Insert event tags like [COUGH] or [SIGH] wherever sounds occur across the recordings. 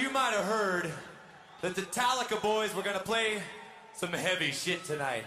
You might have heard that the Metallica boys were gonna play some heavy shit tonight.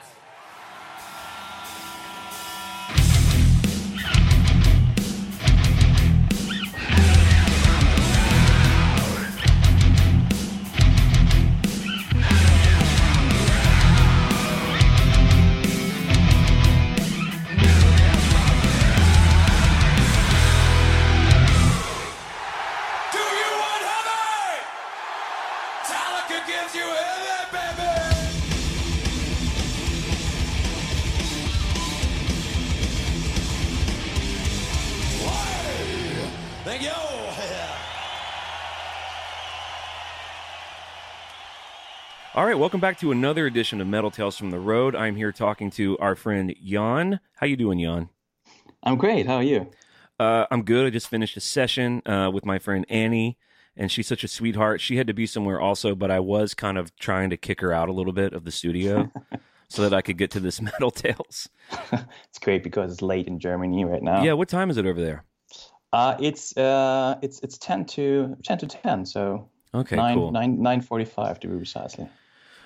All right, welcome back to another edition of Metal Tales from the Road. I'm here talking to our friend Jan. How you doing, Jan? I'm great. How are you? Uh, I'm good. I just finished a session uh, with my friend Annie, and she's such a sweetheart. She had to be somewhere also, but I was kind of trying to kick her out a little bit of the studio [LAUGHS] so that I could get to this [LAUGHS] Metal Tales. [LAUGHS] It's great because it's late in Germany right now. Yeah, what time is it over there? Uh, it's uh, it's it's ten to ten to ten, so Okay, nine cool. nine nine forty five to be precisely.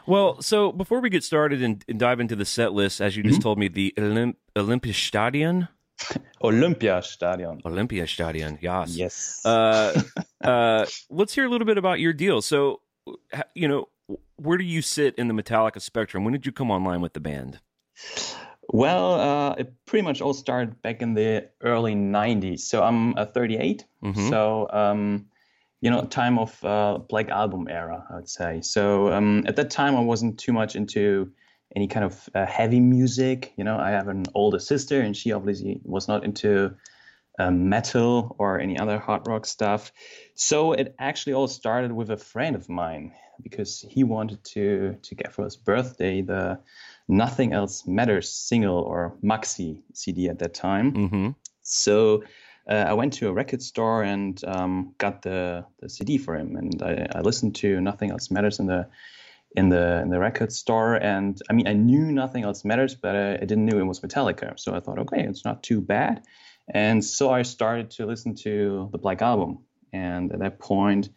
Well, so before we get started and, and dive into the set list, as you just told me, the Olymp- Olympiastadion, Olympiastadion. Olympiastadion, yes. Yes. uh, uh, let's hear a little bit about your deal. So, you know, where do you sit in the Metallica spectrum? When did you come online with the band? well, uh, it pretty much all started back in the early '90s. So I'm uh, 38. Mhm. So um, you know, time of uh, Black Album era, I would say. So um, at that time, I wasn't too much into any kind of uh, heavy music. You know, I have an older sister, and she obviously was not into um, metal or any other hard rock stuff. So it actually all started with a friend of mine because he wanted to to get for his birthday the Nothing Else Matters single or maxi CD at that time. Mm-hmm. So uh, I went to a record store and um, got the, the CD for him, and I, I listened to Nothing Else Matters in the in the in the record store. And I mean, I knew Nothing Else Matters, but I, I didn't know it was Metallica. So I thought, okay, it's not too bad. And so I started to listen to the Black Album, and at that point.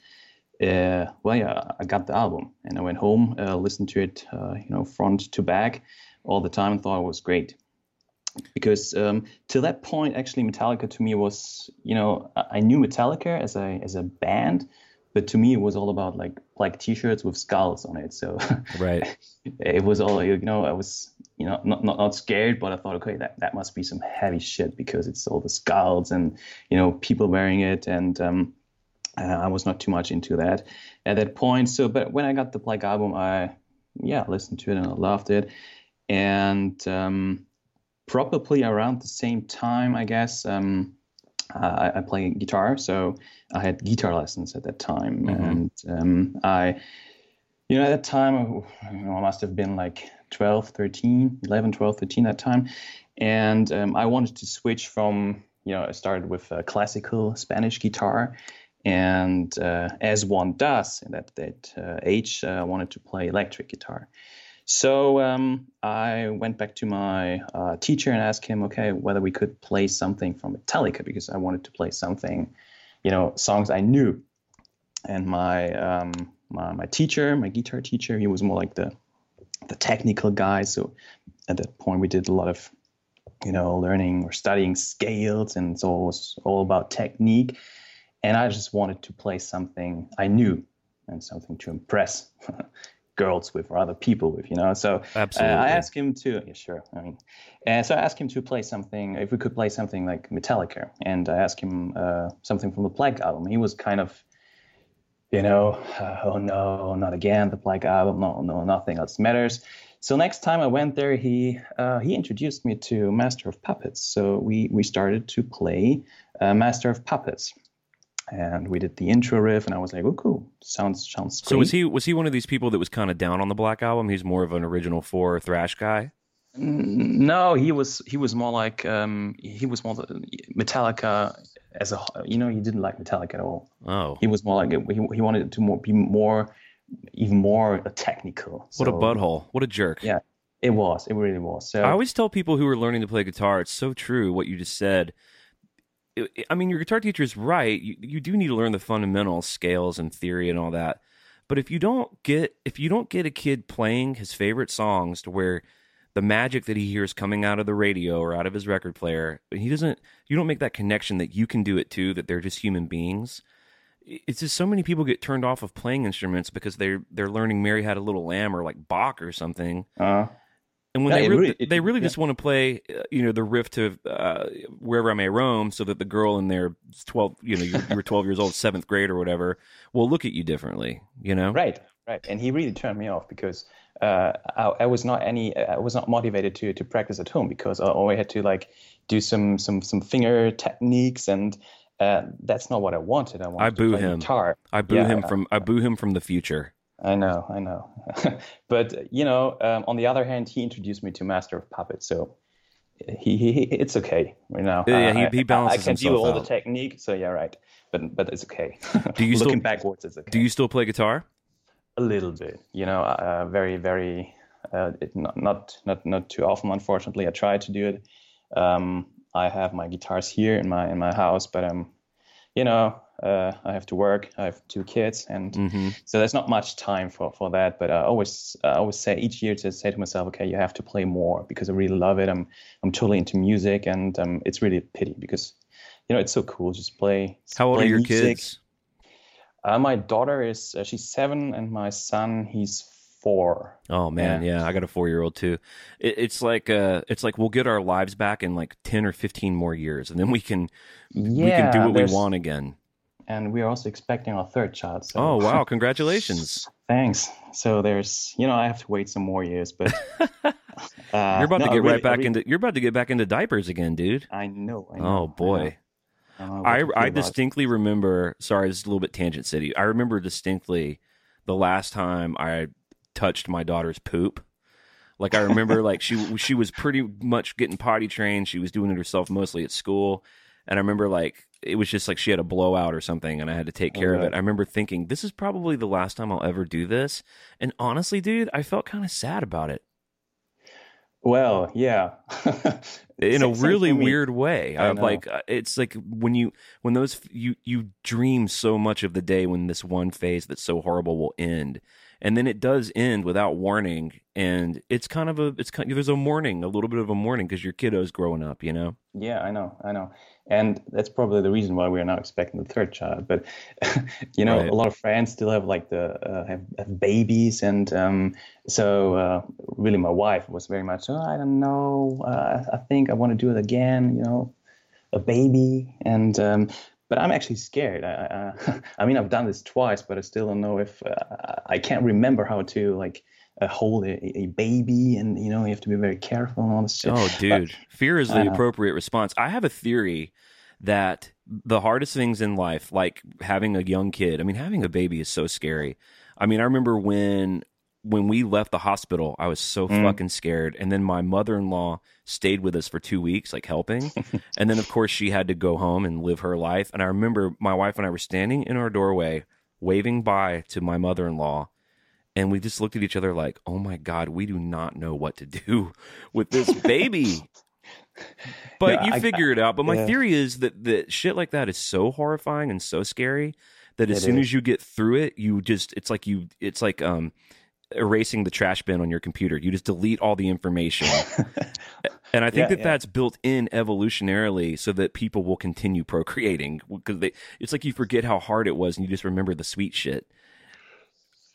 Uh, well, yeah, I got the album and I went home, uh, listened to it, uh, you know, front to back all the time and thought it was great because um, to that point, actually, Metallica to me was, you know, I I knew Metallica as a as a band, but to me it was all about like black T-shirts with skulls on it. So Right. [LAUGHS] it was all, you know, I was, you know, not not, not scared, but I thought, okay, that that must be some heavy shit because it's all the skulls and you know people wearing it, and um, uh, I was not too much into that at that point. So, but when I got the Black album, I yeah listened to it and I loved it, and um, probably around the same time, I guess. Um, I, I play guitar, so I had guitar lessons at that time, Mhm. and um, I, you know, at that time, I, you know, I must have been like 12, 13, 11, 12, 13 that time, and um, I wanted to switch from, you know, I started with uh, classical Spanish guitar, and uh, as one does in that that uh, age, uh, I wanted to play electric guitar. So um, I went back to my uh, teacher and asked him, okay, whether we could play something from Metallica because I wanted to play something, you know, songs I knew. And my um, my, my teacher, my guitar teacher, he was more like the the technical guy. So at that point, we did a lot of, you know, learning or studying scales, and so it was all about technique. And I just wanted to play something I knew and something to impress [LAUGHS] girls with or other people with, you know. So uh, I asked him to, yeah, sure. I mean, and so I asked him to play something, if we could play something like Metallica, and I asked him uh, something from the Black album. He was kind of, you know, uh, oh no, not again the Black album. No, no, nothing else matters. So next time I went there, he uh, he introduced me to Master of Puppets. So we we started to play uh, Master of Puppets, and we did the intro riff, and I was like, oh cool, sounds sounds. Great. So was he was he one of these people that was kind of down on the Black Album? He's more of an original four thrash guy. No, he was he was more like um, he was more the Metallica as a you know he didn't like Metallica at all. Oh, He was more like he, he wanted to more be more even more technical. what a butthole! What a jerk! Yeah, it was. It really was. So I always tell people who are learning to play guitar, it's so true what you just said. I mean, your guitar teacher is right. You, you do need to learn the fundamental scales and theory and all that. But if you don't get if you don't get a kid playing his favorite songs to where the magic that he hears coming out of the radio or out of his record player, he doesn't. You don't make that connection that you can do it too. That they're just human beings. It's just so many people get turned off of playing instruments because they're they're learning Mary Had a Little Lamb or like Bach or something. Uh, And when Yeah, they really, really- it- they really yeah. just want to play, uh, you know, the riff to uh, wherever I may roam, so that the girl in their twelve, you know, you, were twelve years old, seventh grade or whatever, will look at you differently. You know, right, right. And he really turned me off because uh, I, I was not any, I was not motivated to to practice at home because I always had to like do some some some finger techniques and. Uh, that's not what I wanted. I wanted I to boo play him. guitar. I boo Yeah, him from I boo him from the future. I know, I know. [LAUGHS] but you know, um, on the other hand, he introduced me to Master of Puppets, so he, he, he it's okay. You know, Yeah, he- he I, balances I can do all the technique, so yeah, right. But but it's okay. [LAUGHS] Do you looking still- backwards? It's okay. Do you still play guitar? a little bit? You know, uh, very very, uh, it, not not not not too often. Unfortunately, I try to do it. Um, I have my guitars here in my in my house, but um, you know, uh, I have to work. I have two kids, and hmm so there's not much time for, for that. But I always I always say each year to say to myself, okay, you have to play more because I really love it. I'm I'm totally into music, and um, it's really a pity because you know it's so cool. Just play. How old are your music. kids? Uh, my daughter is uh, she's seven, and my son he's four. Oh man, yeah, I got a four year old too. It, it's like uh, it's like we'll get our lives back in like ten or fifteen more years, and then we can we can do what we want again. And we are also expecting our third child. So. Oh wow, [LAUGHS] congratulations! Thanks. So there's, you know, I have to wait some more years, but [LAUGHS] uh, You're about no, to get really- right back really- into you're about to get back into diapers again, dude. I know. I know Oh boy. I, know. I, know I I about distinctly remember. Sorry, this is a little bit tangent city. I remember distinctly the last time I touched my daughter's poop. Like I remember, [LAUGHS] like she she was pretty much getting potty trained. She was doing it herself mostly at school, and I remember like it was just like she had a blowout or something, and I had to take care of it. I remember thinking this is probably the last time I'll ever do this, and honestly, dude, I felt kind of sad about it Well, yeah. [LAUGHS] in a really weird way. I know. like uh, it's like when you when those you you dream so much of the day when this one phase that's so horrible will end, and then it does end without warning, and it's kind of a it's kind there's a mourning, a little bit of a mourning because your kiddo's growing up, you know. Yeah, I know, I know, and that's probably the reason why we are now expecting the third child. But [LAUGHS] you know, Right. a lot of friends still have like the uh, have, have babies, and um, so uh, really, my wife was very much, oh, I don't know, uh, I think I want to do it again. You know, a baby, and um, but I'm actually scared. I, I, [LAUGHS] I mean, I've done this twice, but I still don't know if uh, I can't remember how to like. Uh, hold a, a baby, and you know you have to be very careful and all this shit. Oh, dude, fear is the know. appropriate response. I have a theory that the hardest things in life, like having a young kid, I mean, having a baby is so scary. I mean, I remember when when we left the hospital, I was so Mm. fucking scared, and then my mother in law stayed with us for two weeks, like helping, [LAUGHS] and then of course she had to go home and live her life. And I remember my wife and I were standing in our doorway, waving bye to my mother in law. And we just looked at each other like, "Oh my god, we do not know what to [LAUGHS] do with this baby." [LAUGHS] But Yeah, you I- figure it out. But my yeah. theory is that that shit like that is so horrifying and so scary that as It soon is. as you get through it, you just it's like you it's like um erasing the trash bin on your computer. You just delete all the information. [LAUGHS] and I think Yeah, that yeah. that's built in evolutionarily so that people will continue procreating because they it's like you forget how hard it was and you just remember the sweet shit.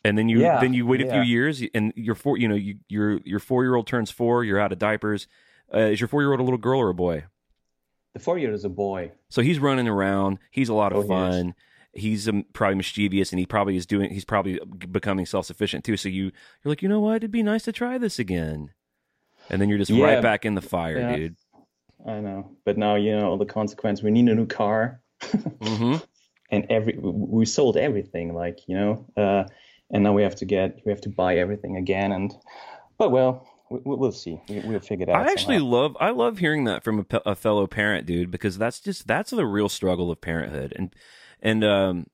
And then you Yeah, then you wait a few years and your four you know you, your your four year old turns four you're out of diapers. Uh, is your four year old a little girl or a boy? The four year old is a boy. So he's running around. He's a lot of Oh, fun. He's um, probably mischievous, and he probably is doing. He's probably becoming self sufficient too. So you you're like, you know what? It'd be nice to try this again. And then you're just Yeah. right back in the fire, dude. I know, but now you know the consequence. We need a new car, [LAUGHS] hmm and every we sold everything, like you know, uh, and now we have to get we have to buy everything again. And but well, we, we'll see. We, we'll figure it out. I actually somehow. love I love hearing that from a, a fellow parent, dude, because that's just that's the real struggle of parenthood, and and um,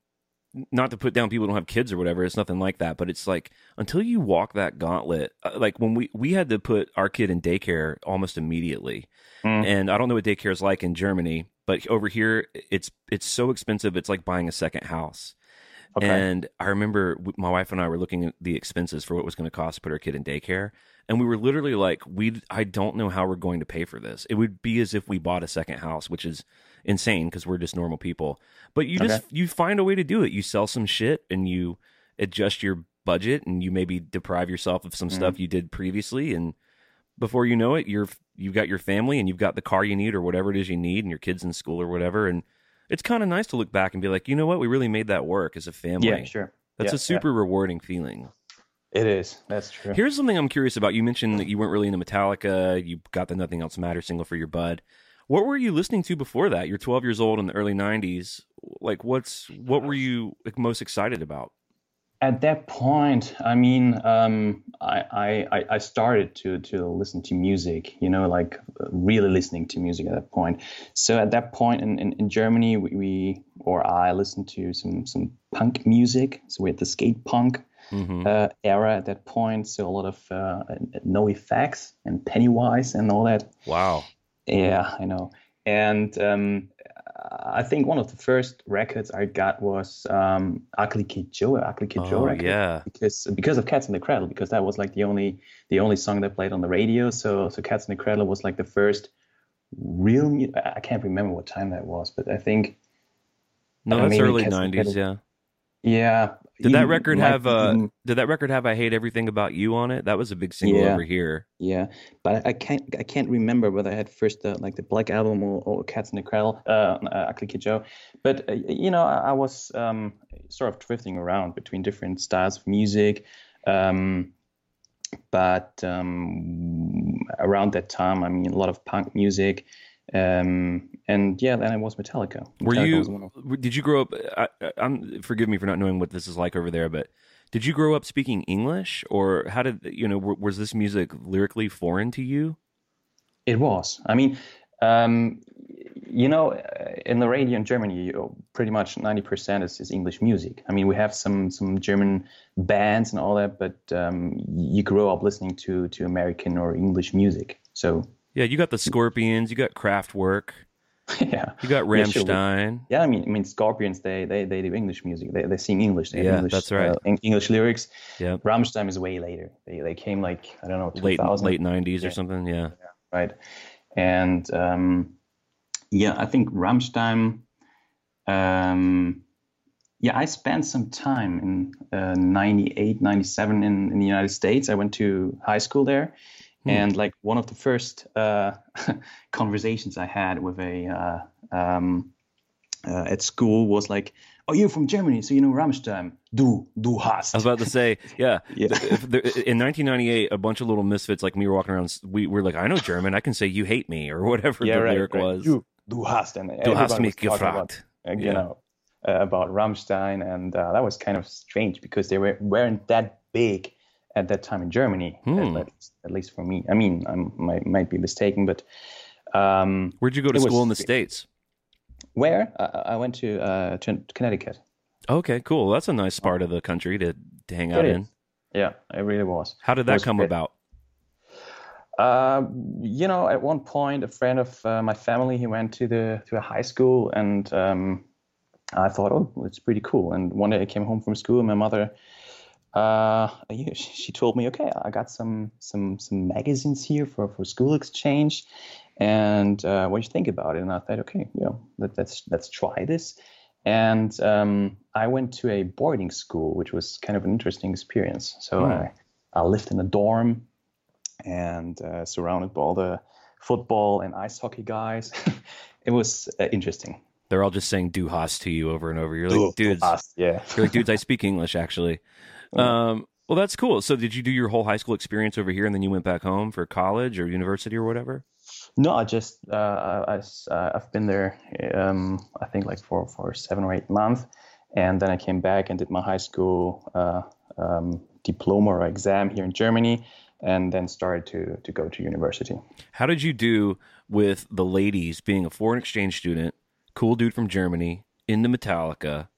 not to put down people don't have kids or whatever. It's nothing like that, but it's like until you walk that gauntlet, uh, like when we we had to put our kid in daycare almost immediately, Mm. and I don't know what daycare is like in Germany, but over here it's it's so expensive. It's like buying a second house. Okay. And I remember my wife and I were looking at the expenses for what it was going to cost to put our kid in daycare, and we were literally like, "We, I don't know how we're going to pay for this. It would be as if we bought a second house, which is insane because we're just normal people. But you just you find a way to do it. You sell some shit and you adjust your budget, and you maybe deprive yourself of some mm-hmm. stuff you did previously, and before you know it, you're you've got your family and you've got the car you need or whatever it is you need, and your kids in school or whatever, and it's kind of nice to look back and be like, you know what, we really made that work as a family. yeah, sure. That's Yeah, a super rewarding feeling. It is. That's true. Here's something I'm curious about. You mentioned that you weren't really into Metallica. You got the Nothing Else Matters single for your bud. What were you listening to before that? You're 12 years old in the early 90s. Like, what's what were you most excited about? At that point, I mean, um, I, I I- started to to listen to music. You know, like uh, really listening to music at that point. So at that point in in, in Germany, we, we or I listened to some some punk music. So we had the skate punk hmm uh, era at that point. So a lot of uh, NOFX and Pennywise and all that. Wow. Yeah, I know. And um, I think one of the first records I got was um, Ugly Kid Joe, Ugly Kid Joe Oh, record. yeah. Because because of Cats in the Cradle, because that was like the only the only song they played on the radio. So so Cats in the Cradle was like the first real. Mu- I can't remember what time that was, but I think No, that's early 90s. Yeah. yeah. Did that record might have uh? Did that record have "I Hate Everything About You" on it? That was a big single Yeah. over here. Yeah, but I can't I can't remember whether I had first the, like the Black Album or, or Cats in the Cradle, uh, uh, Joe. But uh, you know, I, I was um, sort of drifting around between different styles of music. Um, but um, around that time, I mean, a lot of punk music. Um, and yeah, then it was Metallica. Were Metallica you? was one of- Did you grow up? I, I- I'm forgive me for not knowing what this is like over there, but did you grow up speaking English, or how did you know? w- Was this music lyrically foreign to you? It was. I mean, um, you know, in the radio in Germany, you, pretty much 90% is, is English music. I mean, we have some some German bands and all that, but um, you grow up listening to to American or English music. So Yeah, you got the Scorpions, you got Kraftwerk, [LAUGHS] yeah, you got Yeah. Rammstein. yeah. I mean, I mean, Scorpions they they, they do English music. They they sing English. They Yeah, English, that's right. uh, English lyrics. Yeah, Rammstein is way later. They they came like I don't know late 2000. late '90s or Yeah. something. Yeah. right? And um, yeah, I think Rammstein. Um, yeah, I spent some time in uh, 98, 97 in, in the United States. I went to high school there. Hmm. And like one of the first uh, [LAUGHS] conversations I had with a uh, um, uh, at school was like, "Oh, you're from Germany, so you know Rammstein. Du, du hast." I was about to say, yeah. [LAUGHS] Yeah. In 1998, a bunch of little misfits like me were walking around. We were like, I know German. I can say "you hate me" or whatever yeah, the right, lyric right. was. Du, du hast, and Du hast mich talking about- uh, you Yeah. know, uh, about Rammstein, and uh, that was kind of strange because they were weren't that big at that time in Germany, Hmm. at, least, at least for me. I mean, I might might be mistaken, but um, Where'd you go to school was- in the states? where I, I went to uh, to Connecticut. Okay, cool. That's a nice part of the country to, to hang out It in. Yeah, it really was. How did that come great. about? Uh, you know, at one point, a friend of uh, my family he went to the to a high school, and um, I thought, oh, it's pretty cool. And one day I came home from school, and my mother, uh, she told me, okay, I got some some some magazines here for for school exchange, and uh, what do you think about it? And I thought, okay, you know, let, let's let's try this. And um, I went to a boarding school, which was kind of an interesting experience. So Hmm. I, I lived in a dorm and uh, surrounded by all the football and ice hockey guys. [LAUGHS] it was uh, interesting. They're all just saying "du hast" to you over and over. You're like, dudes. Yeah. You're like, dudes. I [LAUGHS] speak English actually. Um, well, that's cool. So, did you do your whole high school experience over here, and then you went back home for college or university or whatever? No, I just uh, I, uh, I've been there. Um, I think like for for seven or eight months, and then I came back and did my high school uh, um, diploma or exam here in Germany, and then started to to go to university. How did you do with the ladies being a foreign exchange student, cool dude from Germany, into Metallica?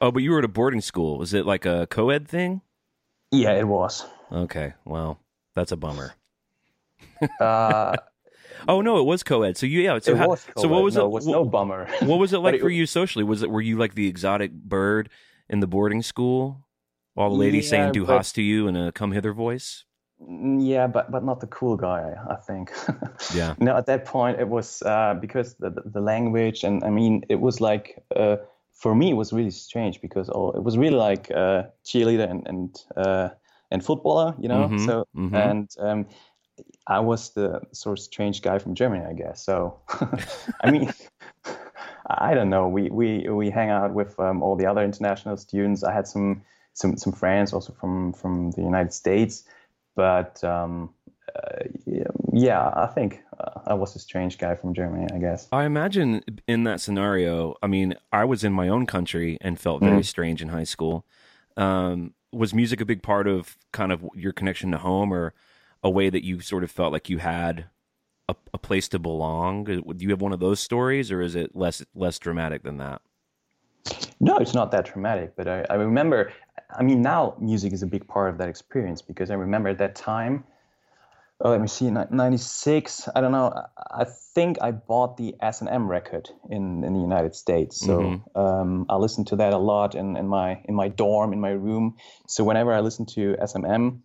Oh, but you were at a boarding school. Was it like a co-ed thing? Yeah, it was. Okay, well, that's a bummer. [LAUGHS] Uh, Oh no, it was co-ed. So you yeah. So it how, was so what was no, it? was no bummer. what was it [LAUGHS] like it- for you socially? Was it were you like the exotic bird in the boarding school? All the ladies Yeah, saying "do but- host to you" in a come hither voice. Yeah, but but not the cool guy. I think. [LAUGHS] Yeah. No, at that point it was uh, because the the the language and I mean it was like uh, for me it was really strange because oh, it was really like uh, cheerleader and and uh, and footballer, you know. Mhm, So mhm. and um, I was the sort of strange guy from Germany, I guess. So [LAUGHS] I mean. [LAUGHS] I don't know. We we we hang out with um, all the other international students. I had some some some friends also from from the United States, but um, uh, yeah, yeah, I think uh, I was a strange guy from Germany. I guess. I imagine in that scenario, I mean, I was in my own country and felt very Mhm. strange in high school. Um, was music a big part of kind of your connection to home or a way that you sort of felt like you had a, a place to belong? Do you have one of those stories or is it less less dramatic than that? No, it's not that dramatic, but I, I remember. I mean, now music is a big part of that experience because I remember at that time. Oh, let me see, '96. I don't know. I think I bought the S and M record in in the United States, so Mhm. um, I listened to that a lot in, in my in my dorm in my room. So whenever I listen to S and M,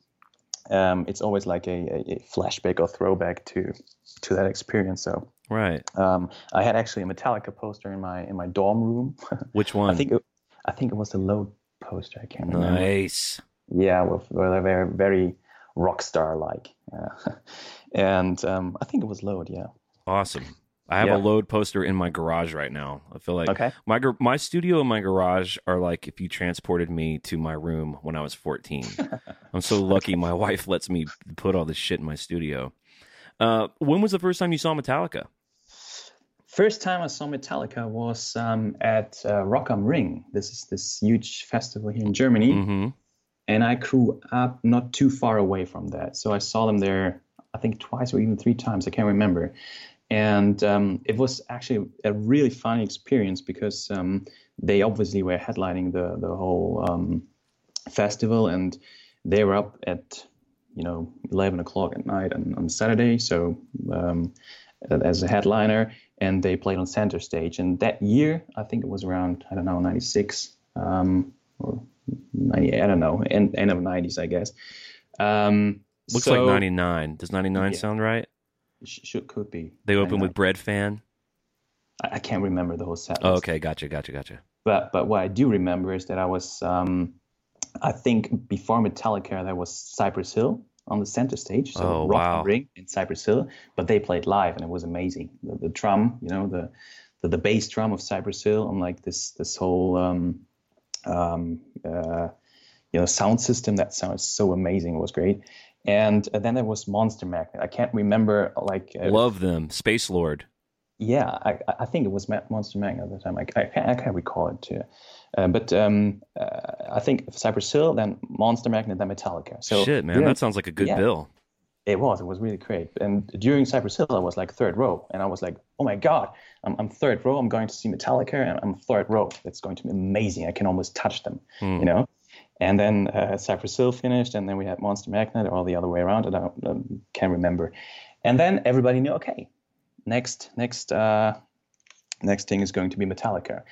um, it's always like a, a, a flashback or throwback to to that experience. So Right. um, I had actually a Metallica poster in my in my dorm room. [LAUGHS] Which one? I think it, I think it was the load poster. I can't remember. nice. Yeah, with, with a very very rock star like, uh, [LAUGHS] and um, I think it was load. Yeah. Awesome. I have Yeah. a load poster in my garage right now. I feel like Okay. my my studio and my garage are like if you transported me to my room when I was 14. [LAUGHS] I'm so lucky my wife lets me put all this shit in my studio. Uh, when was the first time you saw Metallica? First time I saw Metallica was um, at uh, Rock am Ring. This is this huge festival here in Germany, hmm and I grew up not too far away from that. So I saw them there, I think twice or even three times. I can't remember. And um, it was actually a really funny experience because um, they obviously were headlining the the whole um, festival, and they were up at you know 11 o'clock at night on, on Saturday. So um, as a headliner, and they played on center stage. And that year, I think it was around I don't know 96 um, or 90, I don't know, end, end of 90s, I guess. Um, Looks so- like 99. Does 99 Yeah. sound right? Should could be. They open with Breadfan. I, I can't remember the whole set. Oh, okay, gotcha, gotcha, gotcha. But but what I do remember is that I was um, I think before Metallica there was Cypress Hill on the center stage. So Oh, Rock wow. and Ring in Cypress Hill, but they played live and it was amazing. The, the drum, you know, the, the the bass drum of Cypress Hill on like this this whole um, um, uh, you know sound system that sounds so amazing. It was great. And uh, then there was Monster Magnet. I can't remember like uh, Love them. Space Lord. yeah, I, I think it was Monster Magnet at the time. I, I, can't, I can't recall it too. Uh, but um, uh, I think Cypress Hill, then Monster Magnet, then Metallica. So Shit, man, during- that sounds like a good yeah. bill. It was. It was really great. And during Cypress Hill, I was like third row, and I was like, oh my god, I'm, I'm third row. I'm going to see Metallica, and I'm third row. it's going to be amazing. I can almost touch them, Hmm. you know. And then uh, Cypress Hill finished, and then we had Monster Magnet, or the other way around. I don't, um, can't remember. And then everybody knew, okay, next, next, uh, next thing is going to be Metallica.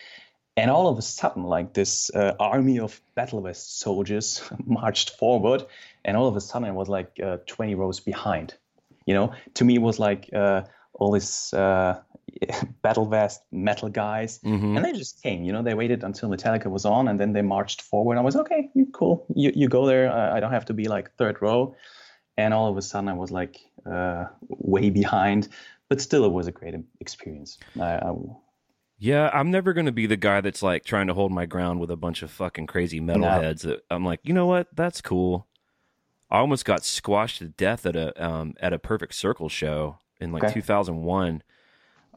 And all of a sudden, like this uh, army of battle vest soldiers [LAUGHS] marched forward, and all of a sudden, it was like uh, 20 rows behind. You know, to me, it was like uh, all this uh, [LAUGHS] battle vest metal guys, Mhm. and they just came. You know, they waited until Metallica was on, and then they marched forward. I was okay, you cool, you you go there. I, I don't have to be like third row. And all of a sudden, I was like uh, way behind, but still, it was a great experience. I, I, Yeah, I'm never going to be the guy that's like trying to hold my ground with a bunch of fucking crazy metalheads. that I'm like, you know what? That's cool. I almost got squashed to death at a um, at a Perfect Circle show in like Okay. 2001.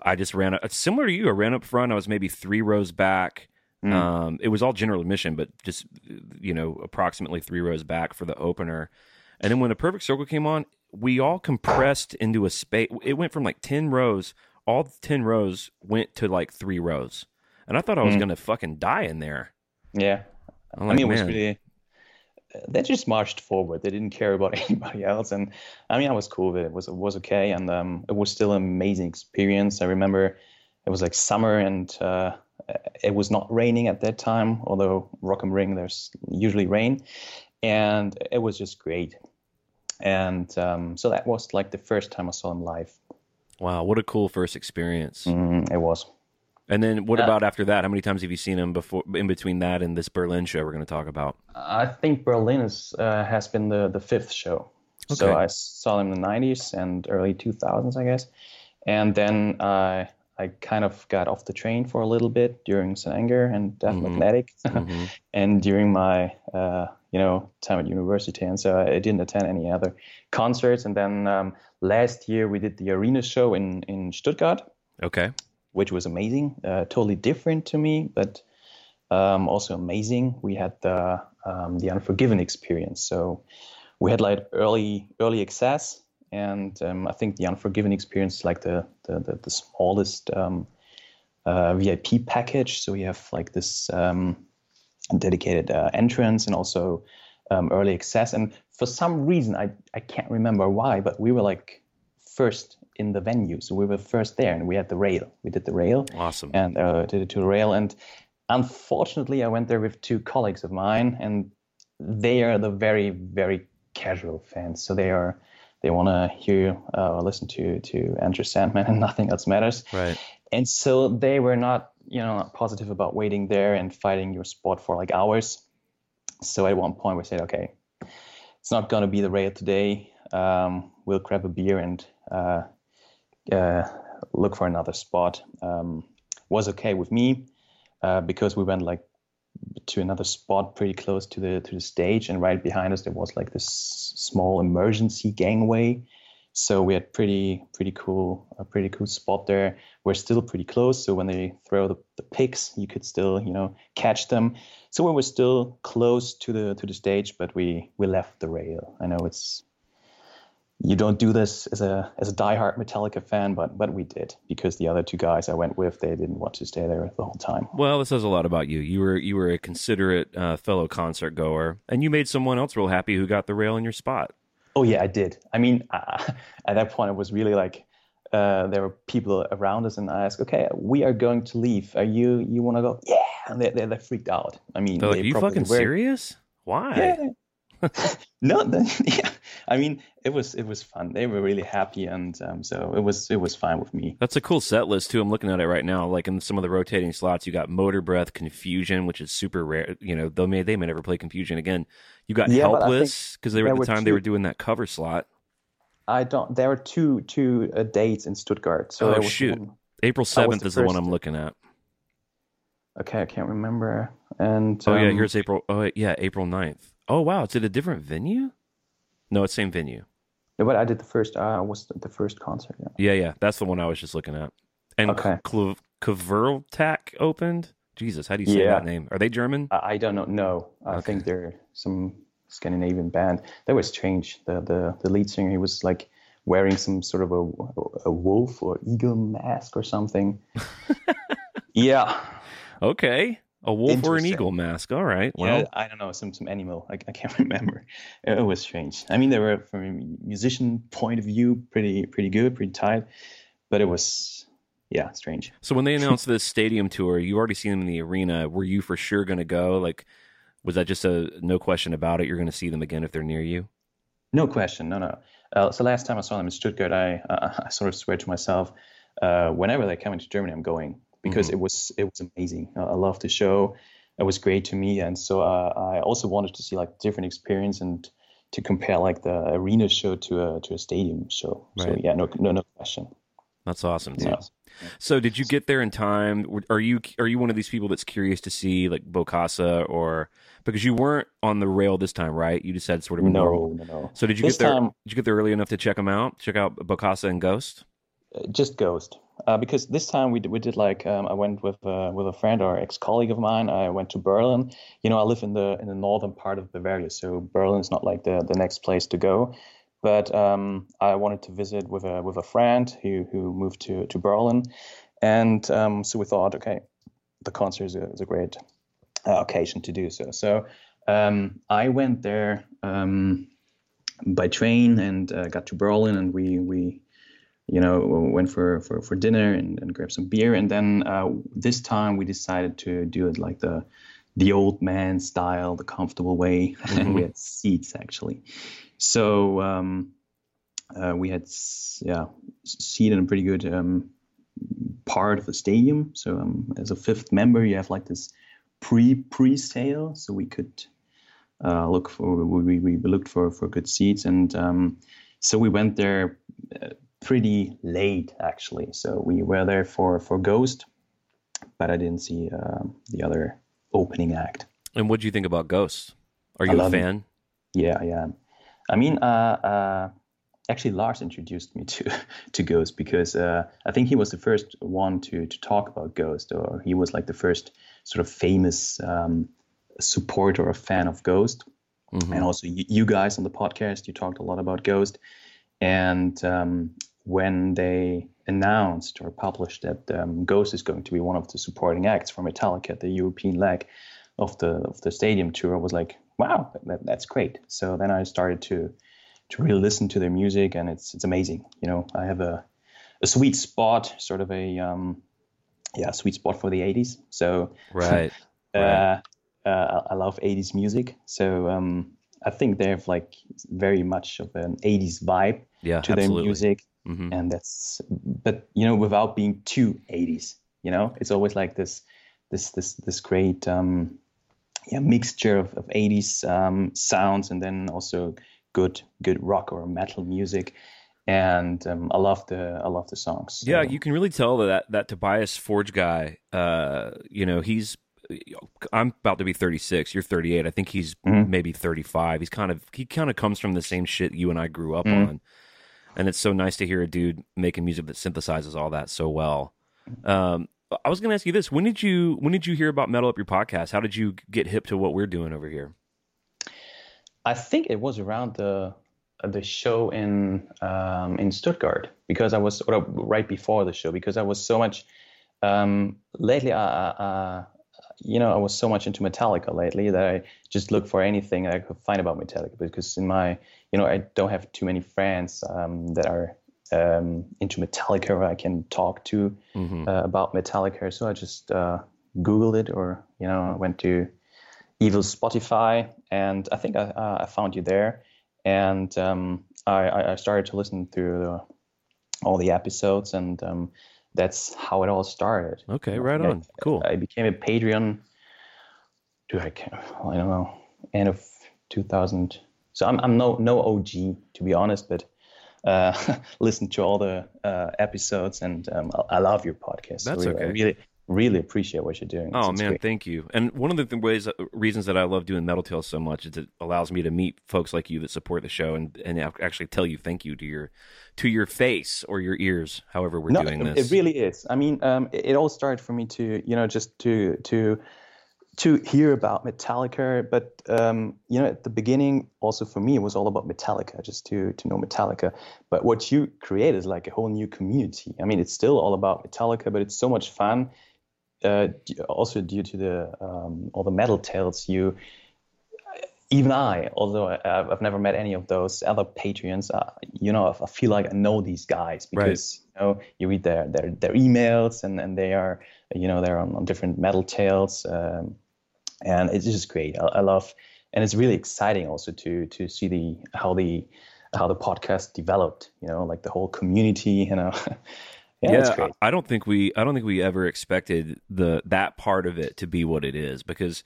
I just ran up, similar to you. I ran up front. I was maybe three rows back. Mm. Um, it was all general admission, but just you know, approximately three rows back for the opener. And then when the Perfect Circle came on, we all compressed into a space. It went from like ten rows. All ten rows went to like three rows, and I thought I was Mm. gonna fucking die in there. yeah, I'm I like, mean, it was man, really they just marched forward. They didn't care about [LAUGHS] anybody else, and I mean, I was cool with it. It was it was okay, and um, it was still an amazing experience. I remember it was like summer, and uh, it was not raining at that time. Although Rock am Ring, there's usually rain, and it was just great. And um, so that was like the first time I saw him live. Wow, what a cool first experience. Mm, it was. And then what Yeah. about after that? How many times have you seen him before in between that and this Berlin show we're going to talk about? I think Berlin is, uh, has been the, the fifth show. So I saw him in the 90s and early 2000s, I guess. And then I I kind of got off the train for a little bit during St. Anger and Death Mhm. Magnetic [LAUGHS] Mhm. and during my uh, you know time at university. And so I didn't attend any other concerts. And then um, last year we did the arena show in, in Stuttgart Okay. which was amazing. Uh, totally different to me, but um, also amazing. We had the um, the Unforgiven experience. So we had like early early access, and um, I think the Unforgiven experience is like the the, the, the smallest um, uh, VIP package. So we have like this um, dedicated uh, entrance and also um, early access. And for some reason, I I can't remember why, but we were like first in the venue. So we were first there, and we had the rail. We did the rail Awesome. and uh, did it to the rail. And unfortunately, I went there with two colleagues of mine, and they are the very, very casual fans. So they are they want to hear uh, or listen to to Enter Sandman, [LAUGHS] and nothing else matters. Right. And so they were not, you know, not positive about waiting there and fighting your spot for like hours. So at one point we said, okay, it's not going to be the rail today. Um, we'll grab a beer and uh, uh, look for another spot. Um, was okay with me uh, because we went like to another spot pretty close to the to the stage, and right behind us there was like this small emergency gangway. So we had pretty pretty cool a pretty cool spot there. We're still pretty close, so when they throw the, the picks, you could still you know catch them. So we were still close to the to the stage, but we we left the rail. I know it's you don't do this as a as a diehard Metallica fan, but but we did because the other two guys I went with they didn't want to stay there the whole time. Well, this says a lot about you. You were you were a considerate uh, fellow concert goer, and you made someone else real happy who got the rail in your spot. Oh yeah, I did. I mean, uh, [LAUGHS] at that point, it was really like uh, there were people around us, and I asked, "Okay, we are going to leave. Are you you want to go?" Yeah, and they, they they freaked out. I mean, They're like, they "Are you fucking were- serious? Why?" Yeah. [LAUGHS] no, [LAUGHS] yeah. I mean, it was it was fun. They were really happy, and um, so it was it was fine with me. That's a cool set list too. I'm looking at it right now. Like in some of the rotating slots, you got Motorbreath, Confusion, which is super rare. You know, they may they may never play Confusion again. You got Yeah, but I think Helpless because they were at the time they were doing that cover slot. I don't. There were two two uh, dates in Stuttgart. So Oh, shoot. one- April seventh is the one I'm looking at. okay, I can't remember. And Oh yeah, um, here's April. Oh yeah, April 9th. Oh wow, it's at a different venue. No, it's same venue. yeah, but I did the first. Uh, was the, first concert. Yeah. Yeah, yeah, that's the one I was just looking at. And Okay. Kvelertak opened. Jesus, how do you say Yeah. that name? Are they German? I, I don't know. No, I Okay. think they're some Scandinavian band. That was strange. The the the lead singer he was like wearing some sort of a a wolf or eagle mask or something. [LAUGHS] yeah. Okay, a wolf or an eagle mask. All right. Well, yeah, I don't know, some some animal. I, I can't [LAUGHS] remember. It, was strange. I mean, they were from a musician point of view, pretty pretty good, pretty tight, but it was yeah, strange. so when they [LAUGHS] announced this stadium tour, you already seen them in the arena. Were you for sure going to go? Like, was that just a no question about it? You're going to see them again if they're near you. No question, no, no. Uh, so last time I saw them in Stuttgart, I uh, [LAUGHS] I sort of swear to myself, uh, whenever they come into Germany, I'm going because it was it was amazing. Uh, I loved the show. It was great to me, and so uh, I also wanted to see like different experience and to compare like the arena show to a to a stadium show. So yeah, no no no question. That's awesome, dude. No. So did you get there in time? Are you are you one of these people that's curious to see like Bokassa or because you weren't on the rail this time, right? You just had sort of a normal. No, no, no. So did you This get there? time- Did you get there early enough to check them out? Check out Bokassa and Ghost. Uh, just Ghost. Uh, because this time we did, we did like um, I went with uh, with a friend or ex colleague of mine. I went to Berlin. You know, I live in the in the northern part of Bavaria, so Berlin is not like the the next place to go. But um, I wanted to visit with a with a friend who who moved to to Berlin, and um, so we thought, okay, the concert is a, is a great uh, occasion to do so. So Um, I went there um, by train and uh, got to Berlin, and we we you know went for for, for dinner and, and grabbed some beer, and then uh, this time we decided to do it like the the old man style, the comfortable way. [LAUGHS] we had seats actually, so um, uh, we had yeah seat in a pretty good um, part of the stadium. So um, as a fifth member, you have like this pre pre sale, so we could uh, look for we, we looked for for good seats, and um, so we went there uh, pretty late actually. So we were there for for Ghost, but I didn't see uh, the other opening act. And what do you think about Ghost? Are you a fan? Him. Yeah, I am. I mean, uh, uh, actually Lars introduced me to [LAUGHS] to Ghost because uh, I think he was the first one to to talk about Ghost, or he was like the first sort of famous um, supporter or fan of Ghost. Mm-hmm. And also you, you, guys on the podcast, you talked a lot about Ghost. And um, when they announced or published that um, Ghost is going to be one of the supporting acts for Metallica at the European leg of the of the stadium tour, I was like, wow, that, that's great. So then I started to to really listen to their music, and it's it's amazing. You know, I have a a sweet spot, sort of a um, yeah, sweet spot for the '80s. So right, [LAUGHS] uh, right. Uh, I love '80s music. So um, I think they have like very much of an '80s vibe yeah, to absolutely. their music, mm-hmm. and that's but you know without being too '80s. You know, it's always like this this this this great um, yeah mixture of, of 80s um, sounds and then also good good rock or metal music and um, I love the I love the songs. So. Yeah, you can really tell that that Tobias Forge guy. Uh, you know, he's I'm about to be 36. You're 38. I think he's mm-hmm. maybe 35. He's kind of he kind of comes from the same shit you and I grew up mm-hmm. on, and it's so nice to hear a dude making music that synthesizes all that so well. Um, I was going to ask you this: when did you when did you hear about Metal Up Your podcast? How did you get hip to what we're doing over here? I think it was around the the show in um, in Stuttgart because I was right before the show because I was so much um, lately. Uh, uh, you know, I was so much into Metallica lately that I just looked for anything I could find about Metallica because in my, you know, I don't have too many friends um, that are um, into Metallica I can talk to mm-hmm. uh, about Metallica. So I just uh, Googled it or, you know, went to Evil Spotify, and I think I, uh, I found you there, and um, I, I, started to listen through all the episodes, and um, that's how it all started. Okay, right on. I, cool. I became a Patreon. Do I? I don't know. End of 2000. So I'm I'm no no OG to be honest, but uh, [LAUGHS] listen to all the uh, episodes, and um, I, I, love your podcast. That's really, okay. I really, really appreciate what you're doing. Oh it's man, great. thank you. And one of the th- ways, uh, reasons that I love doing Metal Tales so much is it allows me to meet folks like you that support the show and and actually tell you thank you to your to your face or your ears, however we're no, doing this. It really is. I mean, um, it, it all started for me to you know just to to to hear about Metallica, but um, you know, at the beginning, also for me, it was all about Metallica, just to to know Metallica. But what you create is like a whole new community. I mean, it's still all about Metallica, but it's so much fun uh, also due to the um, all the metal tales you even I, although I, have never met any of those other Patreons, uh, you know, I feel like I know these guys because right. you know you read their their their emails and and they are you know they're on, on different metal tales, um, and it's just great. I, I, love, and it's really exciting also to to see the how the how the podcast developed. You know, like the whole community. You know, [LAUGHS] Yeah, yeah I don't think we I don't think we ever expected the that part of it to be what it is because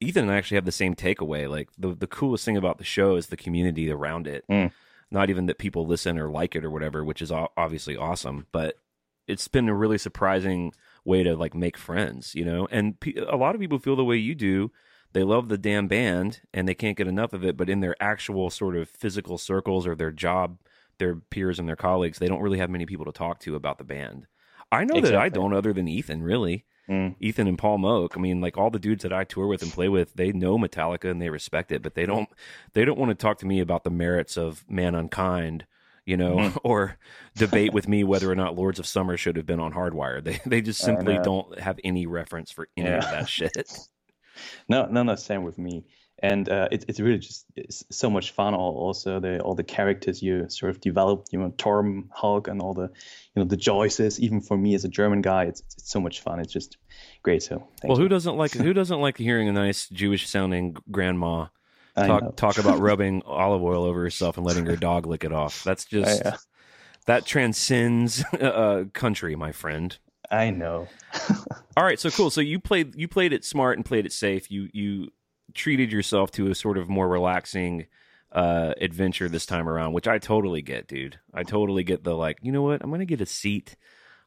Ethan and I actually have the same takeaway. Like the the coolest thing about the show is the community around it. Mm. Not even that people listen or like it or whatever, which is obviously awesome, but it's been a really surprising way to like make friends, you know. And a lot of people feel the way you do. They love the damn band and they can't get enough of it, but in their actual sort of physical circles or their job their peers and their colleagues, they don't really have many people to talk to about the band. I know exactly. that I don't, other than Ethan, really. Mm. Ethan and Paul Moak. I mean, like all the dudes that I tour with and play with, they know Metallica and they respect it, but they don't. They don't want to talk to me about the merits of Man Unkind, you know, mm. [LAUGHS] or debate with me whether or not Lords of Summer should have been on Hardwire. They they just simply don't have any reference for any yeah. of that [LAUGHS] shit. No, no, no. Same with me. and uh, it, it's really just it's so much fun. Also, the all the characters you sort of develop, you know, Torm, Hulk, and all the you know the Joyces. Even for me as a German guy, it's it's so much fun. It's just great. So well, who you. doesn't like who doesn't like hearing a nice Jewish sounding grandma talk talk about [LAUGHS] rubbing olive oil over herself and letting her dog lick it off? That's [LAUGHS] just. that transcends [LAUGHS] uh, country, my friend. I know. All right, so cool. So you played you played it smart and played it safe. You you treated yourself to a sort of more relaxing uh, adventure this time around, which I totally get, dude. I totally get the like, you know what? I'm going to get a seat.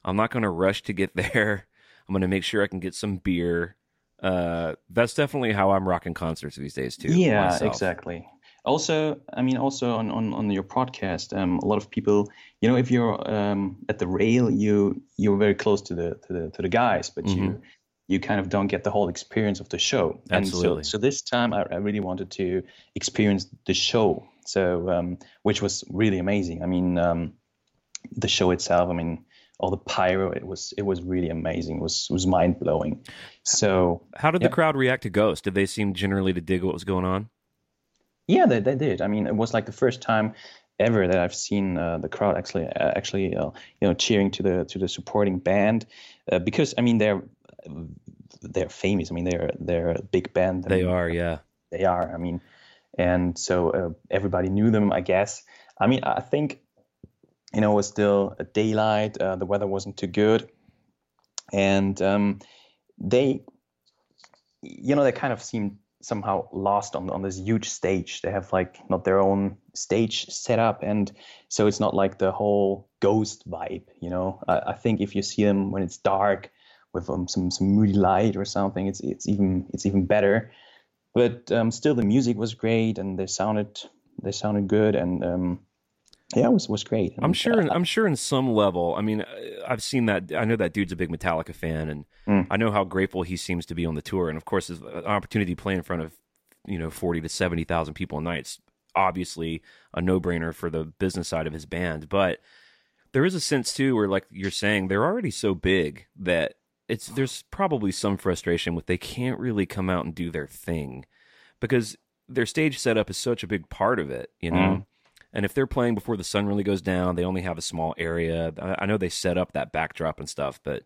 I'm not going to rush to get there. I'm going to make sure I can get some beer. Uh, that's definitely how I'm rocking concerts these days too. Yeah, myself. exactly. Also, I mean, also on, on, on your podcast, um, a lot of people, you know, if you're um, at the rail, you you're very close to the to the to the guys, but mm-hmm. you you kind of don't get the whole experience of the show. Absolutely. And so, so this time I, I really wanted to experience the show. So, um, which was really amazing. I mean, um, the show itself. I mean, all the pyro. It was it was really amazing. It was it was mind blowing. So, how did yeah. the crowd react to Ghost? Did they seem generally to dig what was going on? Yeah, they, they did. I mean, it was like the first time ever that I've seen uh, the crowd actually uh, actually uh, you know cheering to the to the supporting band uh, because I mean they're they're famous. I mean, they're they're a big band. They are, yeah. They are. I mean, and so uh, everybody knew them, I guess. I mean, I think you know it was still daylight. Uh, the weather wasn't too good, and um, they, you know, they kind of seemed somehow lost on on this huge stage. They have like not their own stage set up, and so it's not like the whole ghost vibe. You know, I, I think if you see them when it's dark with um, some some moody light or something. It's it's even it's even better. But um, still, the music was great, and they sounded they sounded good, and um, yeah, it was was great. I'm sure. In, I'm sure in some level. I mean, I've seen that. I know that dude's a big Metallica fan, and mm. I know how grateful he seems to be on the tour. And of course, an opportunity to play in front of you know forty to seventy thousand people a night. It's obviously a no brainer for the business side of his band, but there is a sense too where, like you're saying, they're already so big that it's there's probably some frustration with they can't really come out and do their thing because their stage setup is such a big part of it, you know. Mm. And if they're playing before the sun really goes down, they only have a small area. I know they set up that backdrop and stuff, but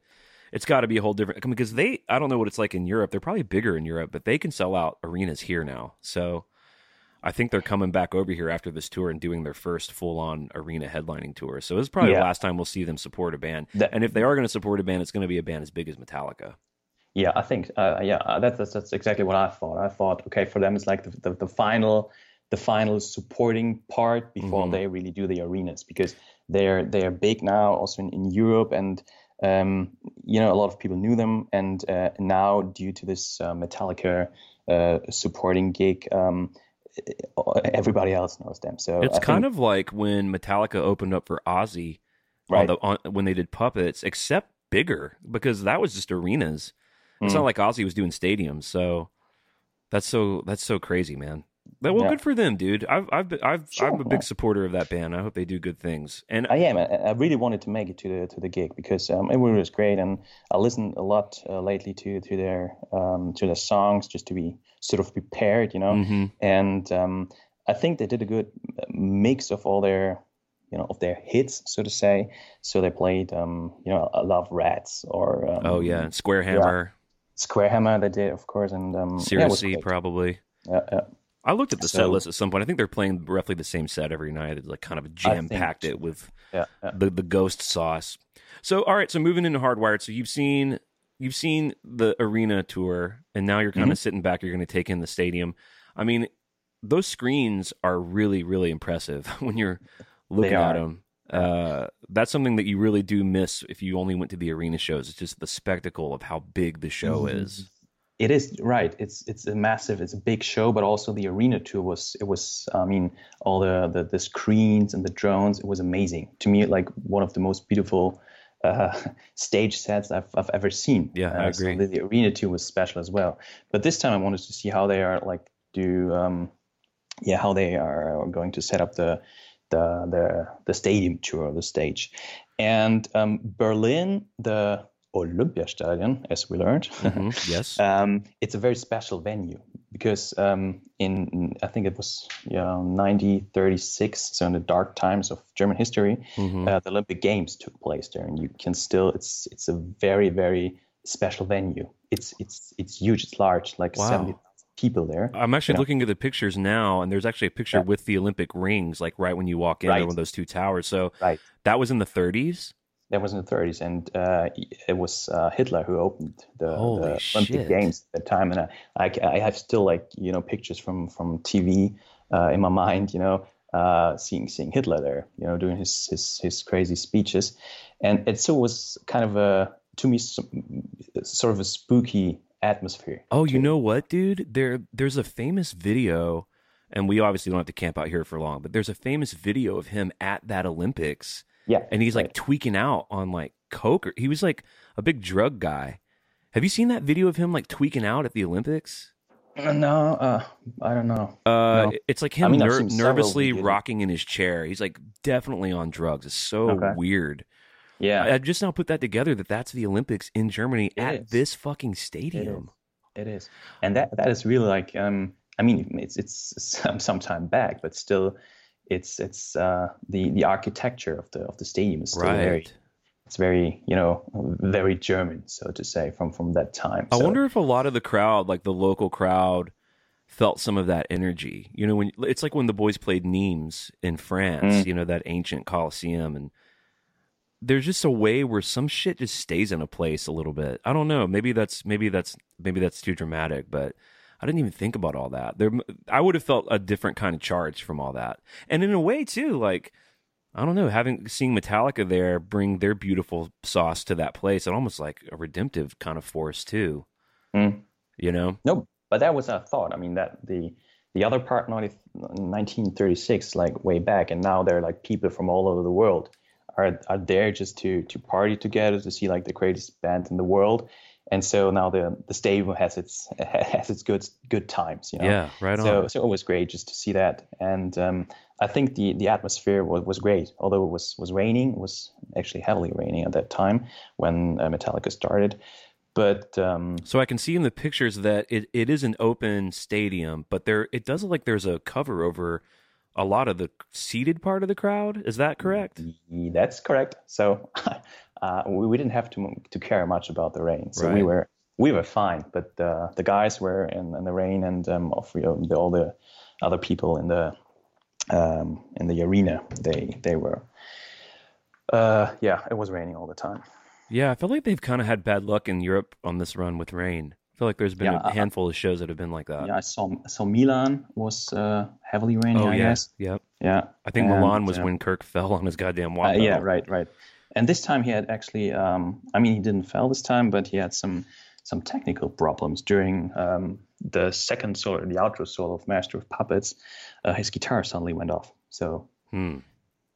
it's got to be a whole different because they I don't know what it's like in Europe. They're probably bigger in Europe, but they can sell out arenas here now. So I think they're coming back over here after this tour and doing their first full on arena headlining tour. So it's probably yeah. the last time we'll see them support a band. That, and if they are going to support a band, it's going to be a band as big as Metallica. Yeah, I think uh, yeah, uh, that's, that's, that's exactly what I thought. I thought okay, for them it's like the, the, the final the final supporting part before mm-hmm. they really do the arenas because they're they're big now also in, in Europe and um, you know a lot of people knew them and uh, now due to this uh, Metallica uh, supporting gig. Um, everybody else knows them. So it's I kind think, of like when Metallica opened up for Ozzy, right? On the, on, when they did puppets, except bigger because that was just arenas. It's mm. not like Ozzy was doing stadiums. So that's so that's so crazy, man. Well, yeah. good for them, dude. I've I've been, I've sure, I'm a big yeah. supporter of that band. I hope they do good things. And I am. I really wanted to make it to the to the gig because um, it was great, and I listened a lot uh, lately to to their um, to their songs just to be sort of prepared, you know. Mm-hmm. And um, I think they did a good mix of all their you know of their hits, so to say. So they played, um, you know, I love Rats or um, oh yeah, Square Hammer. Yeah. Square Hammer, they did, of course, and um, Seriously, yeah, probably. Yeah, yeah. I looked at the so, set list at some point. I think they're playing roughly the same set every night. It's like kind of jam packed it with yeah, yeah. the the ghost sauce. So all right, so moving into Hardwired. So you've seen you've seen the arena tour, and now you're kind mm-hmm. of sitting back. You're going to take in the stadium. I mean, those screens are really really impressive [LAUGHS] when you're looking at them. Uh, that's something that you really do miss if you only went to the arena shows. It's just the spectacle of how big the show mm-hmm. is. It is right. It's it's a massive, it's a big show, but also the arena tour was it was. I mean, all the the, the screens and the drones. It was amazing to me. Like one of the most beautiful uh, [LAUGHS] stage sets I've, I've ever seen. Yeah, uh, I agree. So the, the, arena tour was special as well. But this time I wanted to see how they are like do um, yeah how they are going to set up the the the, the stadium tour, the stage, and um, Berlin the Olympiastadion, as we learned. Mhm, [LAUGHS] Yes. um, it's a very special venue because um, in I think it was you know 1936, so in the dark times of German history, Mhm. uh, the Olympic Games took place there, and you can still it's it's a very very special venue. It's it's it's huge. It's large, like Wow. 70,000 people there. I'm actually you know. looking at the pictures now, and there's actually a picture Yeah. with the Olympic rings, like right when you walk in, Right. one of those two towers. So Right. that was in the 30s. That was in the 30s, and uh, it was uh, Hitler who opened the, the. Olympic Games at the time, and I, I, I have still like you know pictures from from TV uh, in my mind, you know, uh, seeing seeing Hitler there, you know, doing his his his crazy speeches, and it so was kind of a to me some, sort of a spooky atmosphere. Oh, you know what, dude? There, there's a famous video, and we obviously don't have to camp out here for long, but there's a famous video of him at that Olympics, yeah, and he's like right. tweaking out on like coke. Or, he was like a big drug guy. Have you seen that video of him like tweaking out at the Olympics? Uh, no, uh, I don't know. Uh, No. it's like him I've ner- seen nervously rocking in his chair. He's like definitely on drugs. It's so Okay. weird. Yeah, I, I just now put that together that that's the Olympics in Germany It at is. this fucking stadium. It is, and that that is really like um, I mean, it's it's some some time back, but still, it's it's uh, the the architecture of the of the stadium is still very it's very you know very German, so to say, from from that time. I So, wonder if a lot of the crowd, like the local crowd, felt some of that energy. You know, when it's like when the boys played Nimes in France, Mm. you know, that ancient Coliseum and there's just a way where some shit just stays in a place a little bit. I don't know. Maybe that's maybe that's maybe that's too dramatic, but I didn't even think about all that. There I would have felt a different kind of charge from all that. And in a way too, like I don't know, having seeing Metallica there bring their beautiful sauce to that place, it almost like a redemptive kind of force too. Mm. You know? No, but that was our thought. I mean, that the the other part, 90, 1936, like way back, and now they're like people from all over the world are are there just to to party together to see like the greatest band in the world, and so now the the stadium has its [LAUGHS] has its good good times. You know? Yeah, right on. So, so it was great just to see that, and um, I think the, the atmosphere was, was great. Although it was was raining, it was actually heavily raining at that time when uh, Metallica started. But um, So I can see in the pictures that it, it is an open stadium, but there it does look like there's a cover over a lot of the seated part of the crowd. Is that correct? that's correct. So [LAUGHS] uh, we, we didn't have to to care much about the rain. So we were we were fine. But uh, the guys were in, in the rain, and um, of, you know, the, all the other people in the um, in the arena, they they were. Uh, yeah, it was raining all the time. Yeah, I feel like they've kind of had bad luck in Europe on this run with rain. I feel like there's been Yeah, a handful of shows that have been like that. Yeah, I saw so Milan was uh, heavily raining. oh I yeah, guess. yep. Yeah, I think And, Milan was uh, when Kirk fell on his goddamn uh, water. yeah, right, right. And this time he had actually, um, I mean, he didn't fail this time, but he had some some technical problems during um, the second solo, the outro solo of Master of Puppets. Uh, his guitar suddenly went off. So Hmm.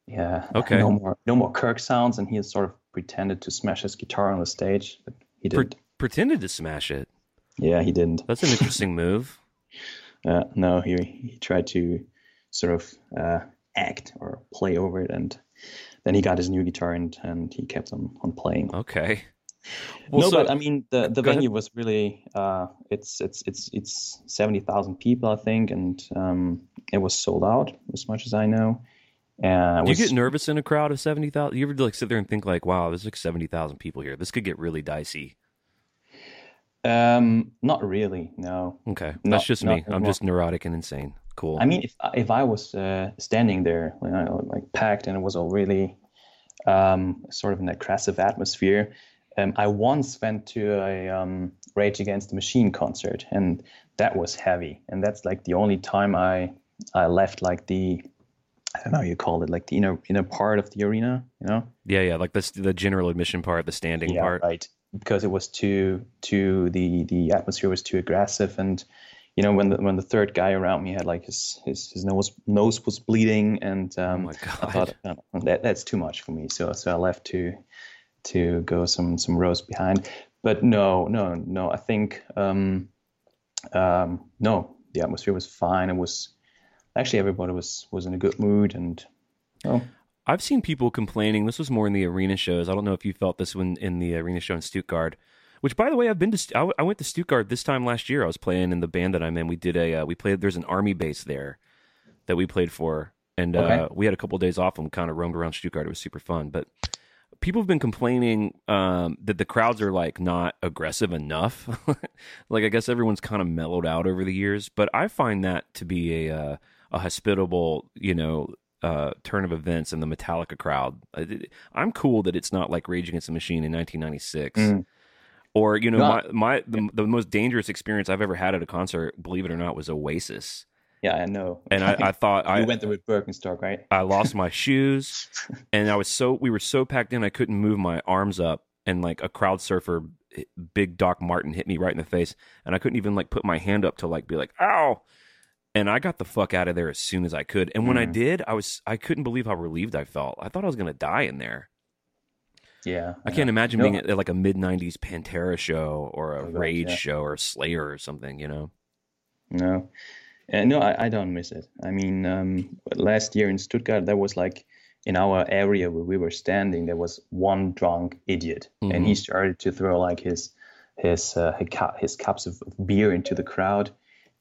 yeah, Okay. no more no more Kirk sounds, and he sort of pretended to smash his guitar on the stage, but he didn't. pretended to smash it. yeah, he didn't. That's an interesting [LAUGHS] move. Uh, no, he he tried to sort of uh, act or play over it, and then he got his new guitar and and he kept on on playing. Okay. Well, no, so- but I mean the the Go ahead. venue was really uh, it's it's it's it's seventy thousand people I think, and um, it was sold out as much as I know. Uh, it Do you get nervous in a crowd of seventy thousand? You ever like sit there and think like, "Wow, there's like seventy thousand people here. This could get really dicey." um, not really, no. Okay, No, that's just me. I'm just neurotic and insane. Cool. I mean, if if I was uh, standing there, you know, like packed, and it was all really um, sort of an aggressive atmosphere. Um, I once went to a um, Rage Against the Machine concert, and that was heavy. And that's like the only time I I left like the I don't know how you call it, like the inner inner part of the arena, you know? yeah, yeah, like this the general admission part, the standing yeah, part. right. Because it was too too the the atmosphere was too aggressive, and you know when the when the third guy around me had like his his, his nose nose was bleeding, and um, Oh I thought "Oh, that that's too much for me. So so I left to to go some some rows behind. But no no no, I think um, um, no, the atmosphere was fine. It was actually everybody was was in a good mood, and oh I've seen people complaining. This was more in the arena shows. I don't know if you felt this one in the arena show in Stuttgart. Which, by the way, I've been to. I, I went to Stuttgart this time last year. I was playing in the band that I'm in. We did a. Uh, we played. There's an army base there that we played for, and uh, Okay. we had a couple of days off and kind of roamed around Stuttgart. It was super fun. But people have been complaining um, that the crowds are like not aggressive enough. [LAUGHS] like I guess everyone's kind of mellowed out over the years, but I find that to be a uh, a hospitable, you know, uh, turn of events in the Metallica crowd. I- I'm cool that it's not like Rage Against the Machine in 1996. Mm. Or you know No. my my the, the most dangerous experience I've ever had at a concert, believe it or not, was Oasis, Yeah, I know. and I, I [LAUGHS] thought I went there with Birkenstock, right? I lost my [LAUGHS] shoes, and I was so we were so packed in I couldn't move my arms up, and like a crowd surfer, big Doc Martin hit me right in the face, and I couldn't even like put my hand up to like be like ow, and I got the fuck out of there as soon as I could, and when I Mm. did, I was I couldn't believe how relieved I felt. I thought I was gonna die in there. Yeah. I can't imagine No. being at, at like a mid '90s Pantera show or a Oh, God, Rage yeah. show or Slayer or something, you know. No, uh, no, I, I don't miss it. I mean, um, last year in Stuttgart, there was like in our area where we were standing, there was one drunk idiot, and he started to throw like his his uh, his, cu- cups of of beer into the crowd,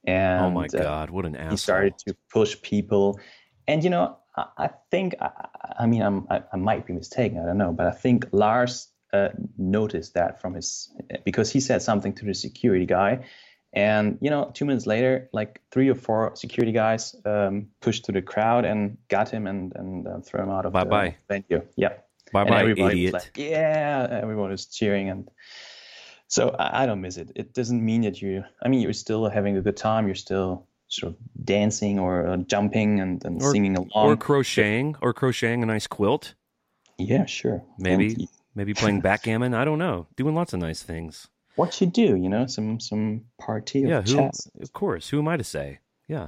and oh my uh, god, what an asshole! he started to push people, and you know, I, I think, I, I mean, I'm, I, I might be mistaken, I don't know, but I think Lars uh, noticed that from his because he said something to the security guy, and you know, two minutes later, like three or four security guys um, pushed to the crowd and got him and and uh, threw him out of Bye-bye. the venue. Yeah, bye and bye, idiot. like, yeah, everyone was cheering and. So I I don't miss it. It doesn't mean that you. I mean, you're still having a good time. You're still sort of dancing or uh, jumping and, and Or- singing along. or crocheting, or crocheting a nice quilt. yeah, sure. Maybe. And Maybe playing backgammon. I don't know. Doing lots of nice things. what you do, you know, some some party of Yeah, who, chess. of course. Who am I to say? [LAUGHS] Yeah,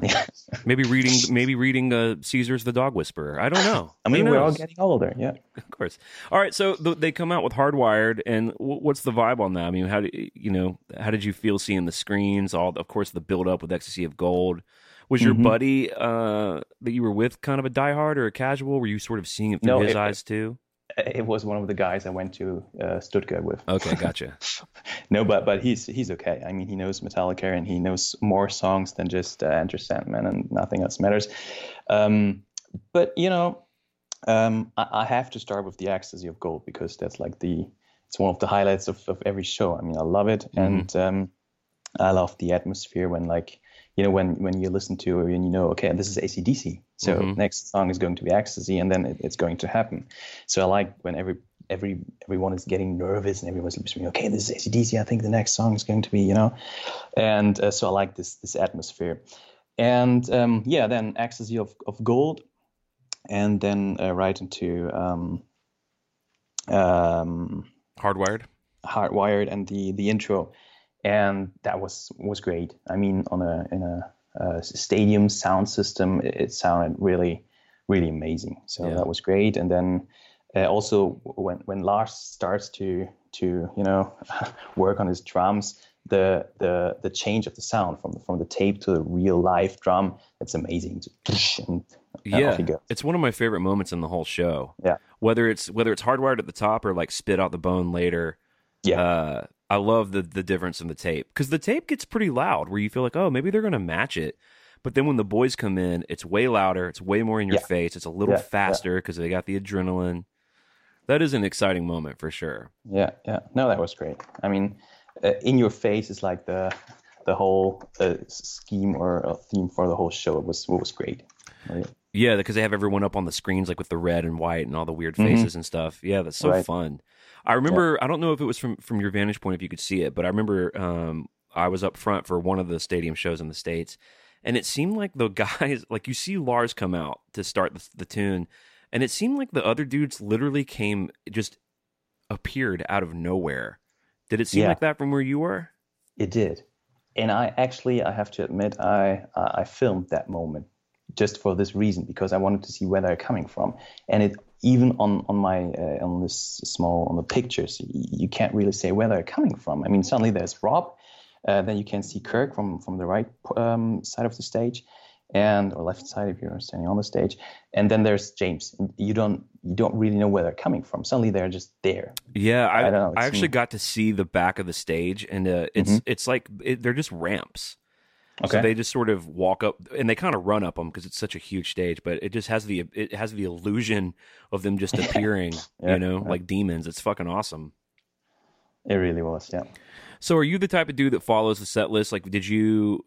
maybe reading, maybe reading uh, Cesar's The Dog Whisperer. I don't know. I mean, we're all getting older. Yeah. of course. All right, so th- they come out with Hardwired, and w- what's the vibe on that? I mean, how do you know? How did you feel seeing the screens? All, of course, the build up with Ecstasy of Gold. Was your Mhm. buddy uh, that you were with kind of a diehard or a casual? Were you sort of seeing it through No, his it- eyes too? It was one of the guys I went to uh, Stuttgart with. Okay, [LAUGHS] gotcha. No, but but he's he's okay. I mean, he knows Metallica and he knows more songs than just uh, Enter Sandman, and nothing else matters. Um, but you know, um, I, I have to start with the Ecstasy of Gold because that's like the it's one of the highlights of, of every show. I mean, I love it, and um, I love the atmosphere when like you know when when you listen to it and you know okay this is ACDC, so Mhm. next song is going to be Ecstasy, and then it, it's going to happen. So I like when every every everyone is getting nervous and everyone's listening. Okay, this is ACDC. I think the next song is going to be, you know, and uh, so I like this this atmosphere. And um, yeah, then Ecstasy of, of Gold, and then uh, right into um, um, Hardwired. Hardwired and the the intro, and that was was great. I mean, on a in a, uh stadium sound system, it, it sounded really really amazing. So Yeah. that was great. And then uh, also when when Lars starts to to you know [LAUGHS] work on his drums, the the the change of the sound from from the tape to the real live drum, it's amazing. [LAUGHS] And, yeah, off he goes. it's one of my favorite moments in the whole show. Yeah. Whether it's whether it's hardwired at the top or like spit out the bone later. Yeah. Uh, I love the the difference in the tape because the tape gets pretty loud where you feel like oh maybe they're gonna match it, but then when the boys come in, it's way louder. It's way more in your Yeah. face. It's a little Yeah, yeah. faster because they got the adrenaline. That is an exciting moment for sure. Yeah, yeah. No, that was great. I mean, uh, in your face is like the the whole uh, scheme or uh, theme for the whole show. It was it was great. Right. Yeah, because they have everyone up on the screens like with the red and white and all the weird Mhm. faces and stuff. Yeah, that's so Right. fun. I remember I don't know if it was from from your vantage point if you could see it, but I remember um I was up front for one of the stadium shows in the states and it seemed like the [LAUGHS] guys like you see Lars come out to start the, the tune and it seemed like the other dudes literally came just appeared out of nowhere. Did it seem Yeah. like that from where you were? It did, and I actually I have to admit I I I filmed that moment just for this reason because I wanted to see where they're coming from, and it even on on my uh, on this small on the pictures you can't really say where they're coming from. I mean suddenly there's Rob, uh, then you can see Kirk from from the right um, side of the stage, and or left side if you're standing on the stage, and then there's James. You don't you don't really know where they're coming from. Suddenly they're just there. Yeah, I, I don't know, I actually got to see the back of the stage, and uh, it's Mhm. it's like it, they're just ramps. So Okay. they just sort of walk up, and they kind of run up them because it's such a huge stage. But it just has the it has the illusion of them just [LAUGHS] appearing, Yeah, you know, yeah. like demons. It's fucking awesome. It really was. Yeah. So, are you the type of dude that follows the set list? Like, did you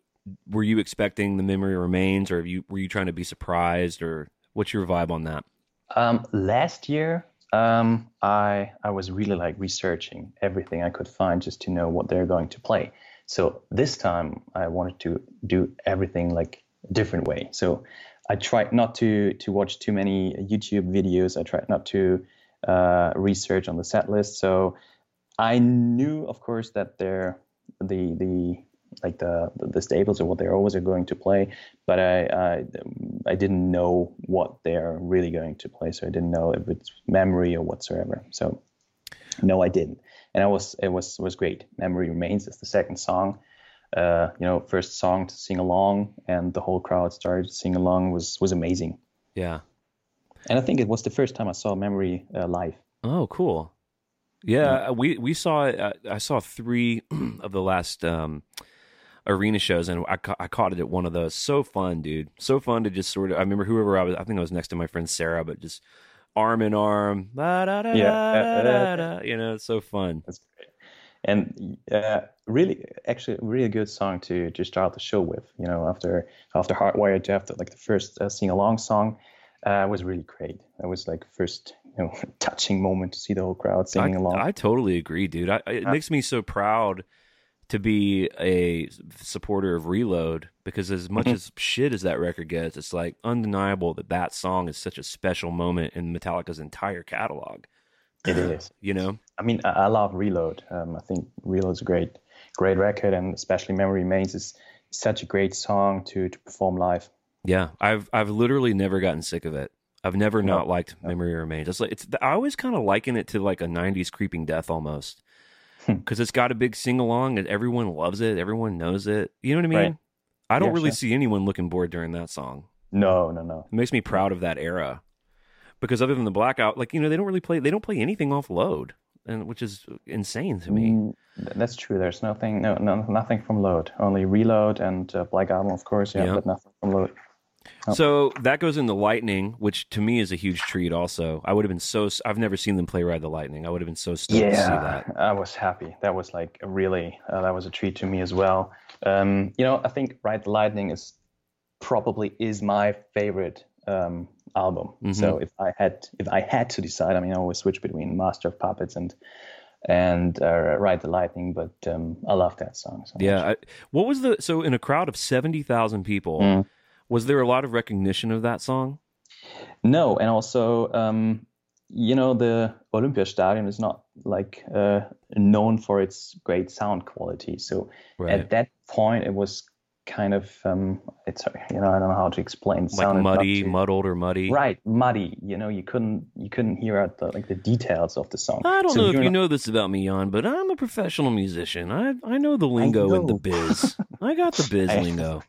were you expecting the memory remains, or you were you trying to be surprised, or what's your vibe on that? Um, last year, um, I I was really like researching everything I could find just to know what they're going to play. So this time, I wanted to do everything like a different way. So I tried not to to watch too many YouTube videos. I tried not to uh, research on the set list. So I knew, of course, that they're the the like the the staples or what they're always are going to play, but I I, I didn't know what they're really going to play, so I didn't know if it's memory or whatsoever. So no, I didn't, and I was it was was great. Memory remains is the second song. Uh, you know, first song to sing along, and the whole crowd started to sing along was was amazing. Yeah. And I think it was the first time I saw Memory uh, live. Oh, cool. Yeah, we we saw uh, I saw three [CLEARS THROAT] of the last um, arena shows, and I, ca- I caught it at one of those. So fun, dude. So fun to just sort of. I remember whoever I was. I think I was next to my friend Sarah, but just arm in arm. Yeah. da, da, da, You know, it's so fun. That's great. And uh, really, actually, really good song to to start the show with. You know, after after Hardwired to after like the first uh, sing along song uh, was really great. That was like first you know [LAUGHS] touching moment to see the whole crowd singing I, along. I totally agree, dude. I, it makes me so proud to be a supporter of Reload because as much Mm-hmm. as shit as that record gets, it's like undeniable that that song is such a special moment in Metallica's entire catalog. it is. You know? I mean, I, love Reload. Um, I think Reload's a great great record, and especially Memory Remains is such a great song to to perform live. Yeah, I've I've literally never gotten sick of it. I've never No, not liked Memory Remains. It's like it's I always kind of liken it to like a '90s Creeping Death almost. Because it's got a big sing along and everyone loves it, everyone knows it. You know what I mean? Right. I don't Yeah, really sure. see anyone looking bored during that song. No, no, no. It makes me proud of that era, because other than the blackout, like you know, they don't really play. They don't play anything off load, and which is insane to me. Mm, that's true. There's nothing, no, no, nothing from Load. Only Reload and uh, Black Album, of course. Yeah, Yeah. but nothing from Load. Oh. So that goes into Lightning, which to me is a huge treat. Also, I would have been so. I've never seen them play Ride the Lightning. I would have been so stoked to see that. I was happy. That was like a really, uh, that was a treat to me as well. Um, you know, I think Ride the Lightning is probably is my favorite um, album. Mm-hmm. So if I had, if I had to decide, I mean, I always switch between Master of Puppets and and uh, Ride the Lightning, but um, I love that song. So Yeah. I, what was the so in a crowd of seventy thousand people? Mm. Was there a lot of recognition of that song? No, and also, um, you know, the Olympiastadion is not like uh, known for its great sound quality. So Right. at that point, it was kind of, um, it's you know, I don't know how to explain. It Like muddy, muddled, or muddy. Right, muddy. You know, you couldn't you couldn't hear out the like the details of the song. I don't So know if you're not- know this about me, Jan, but I'm a professional musician. I I know the lingo and the biz. I got the biz [LAUGHS] I- lingo.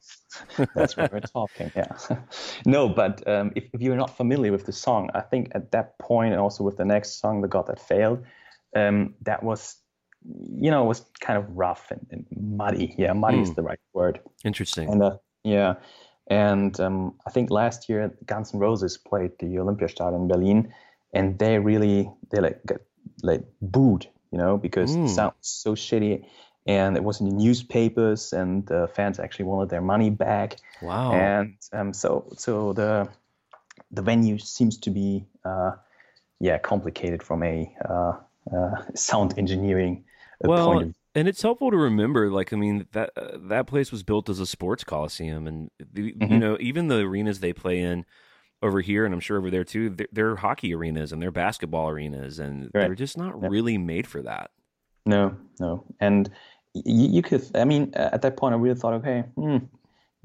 [LAUGHS] That's what we're talking. Yeah. [LAUGHS] no, but um, if, if you're not familiar with the song, I think at that point, and also with the next song, "The God That Failed," um, that was, you know, it was kind of rough and, and muddy. Yeah, muddy is Hmm. the right word. Interesting. And uh, yeah, and um, I think last year Guns N' Roses played the Olympiastadion in Berlin, and they really they like got like booed, you know, because Mm. the sound was so shitty. And it was in the newspapers, and the fans actually wanted their money back wow. and um, so so the the venue seems to be uh, yeah complicated from a uh, uh, sound engineering well, of and it's helpful to remember. Like, I mean that uh, that place was built as a sports coliseum, and the, you Mhm. know even the arenas they play in over here, and I'm sure over there too, they're, they're hockey arenas and they're basketball arenas, and Right. they're just not Yeah. really made for that. No, no, and y- you could. I mean, at that point, I really thought, okay, hmm,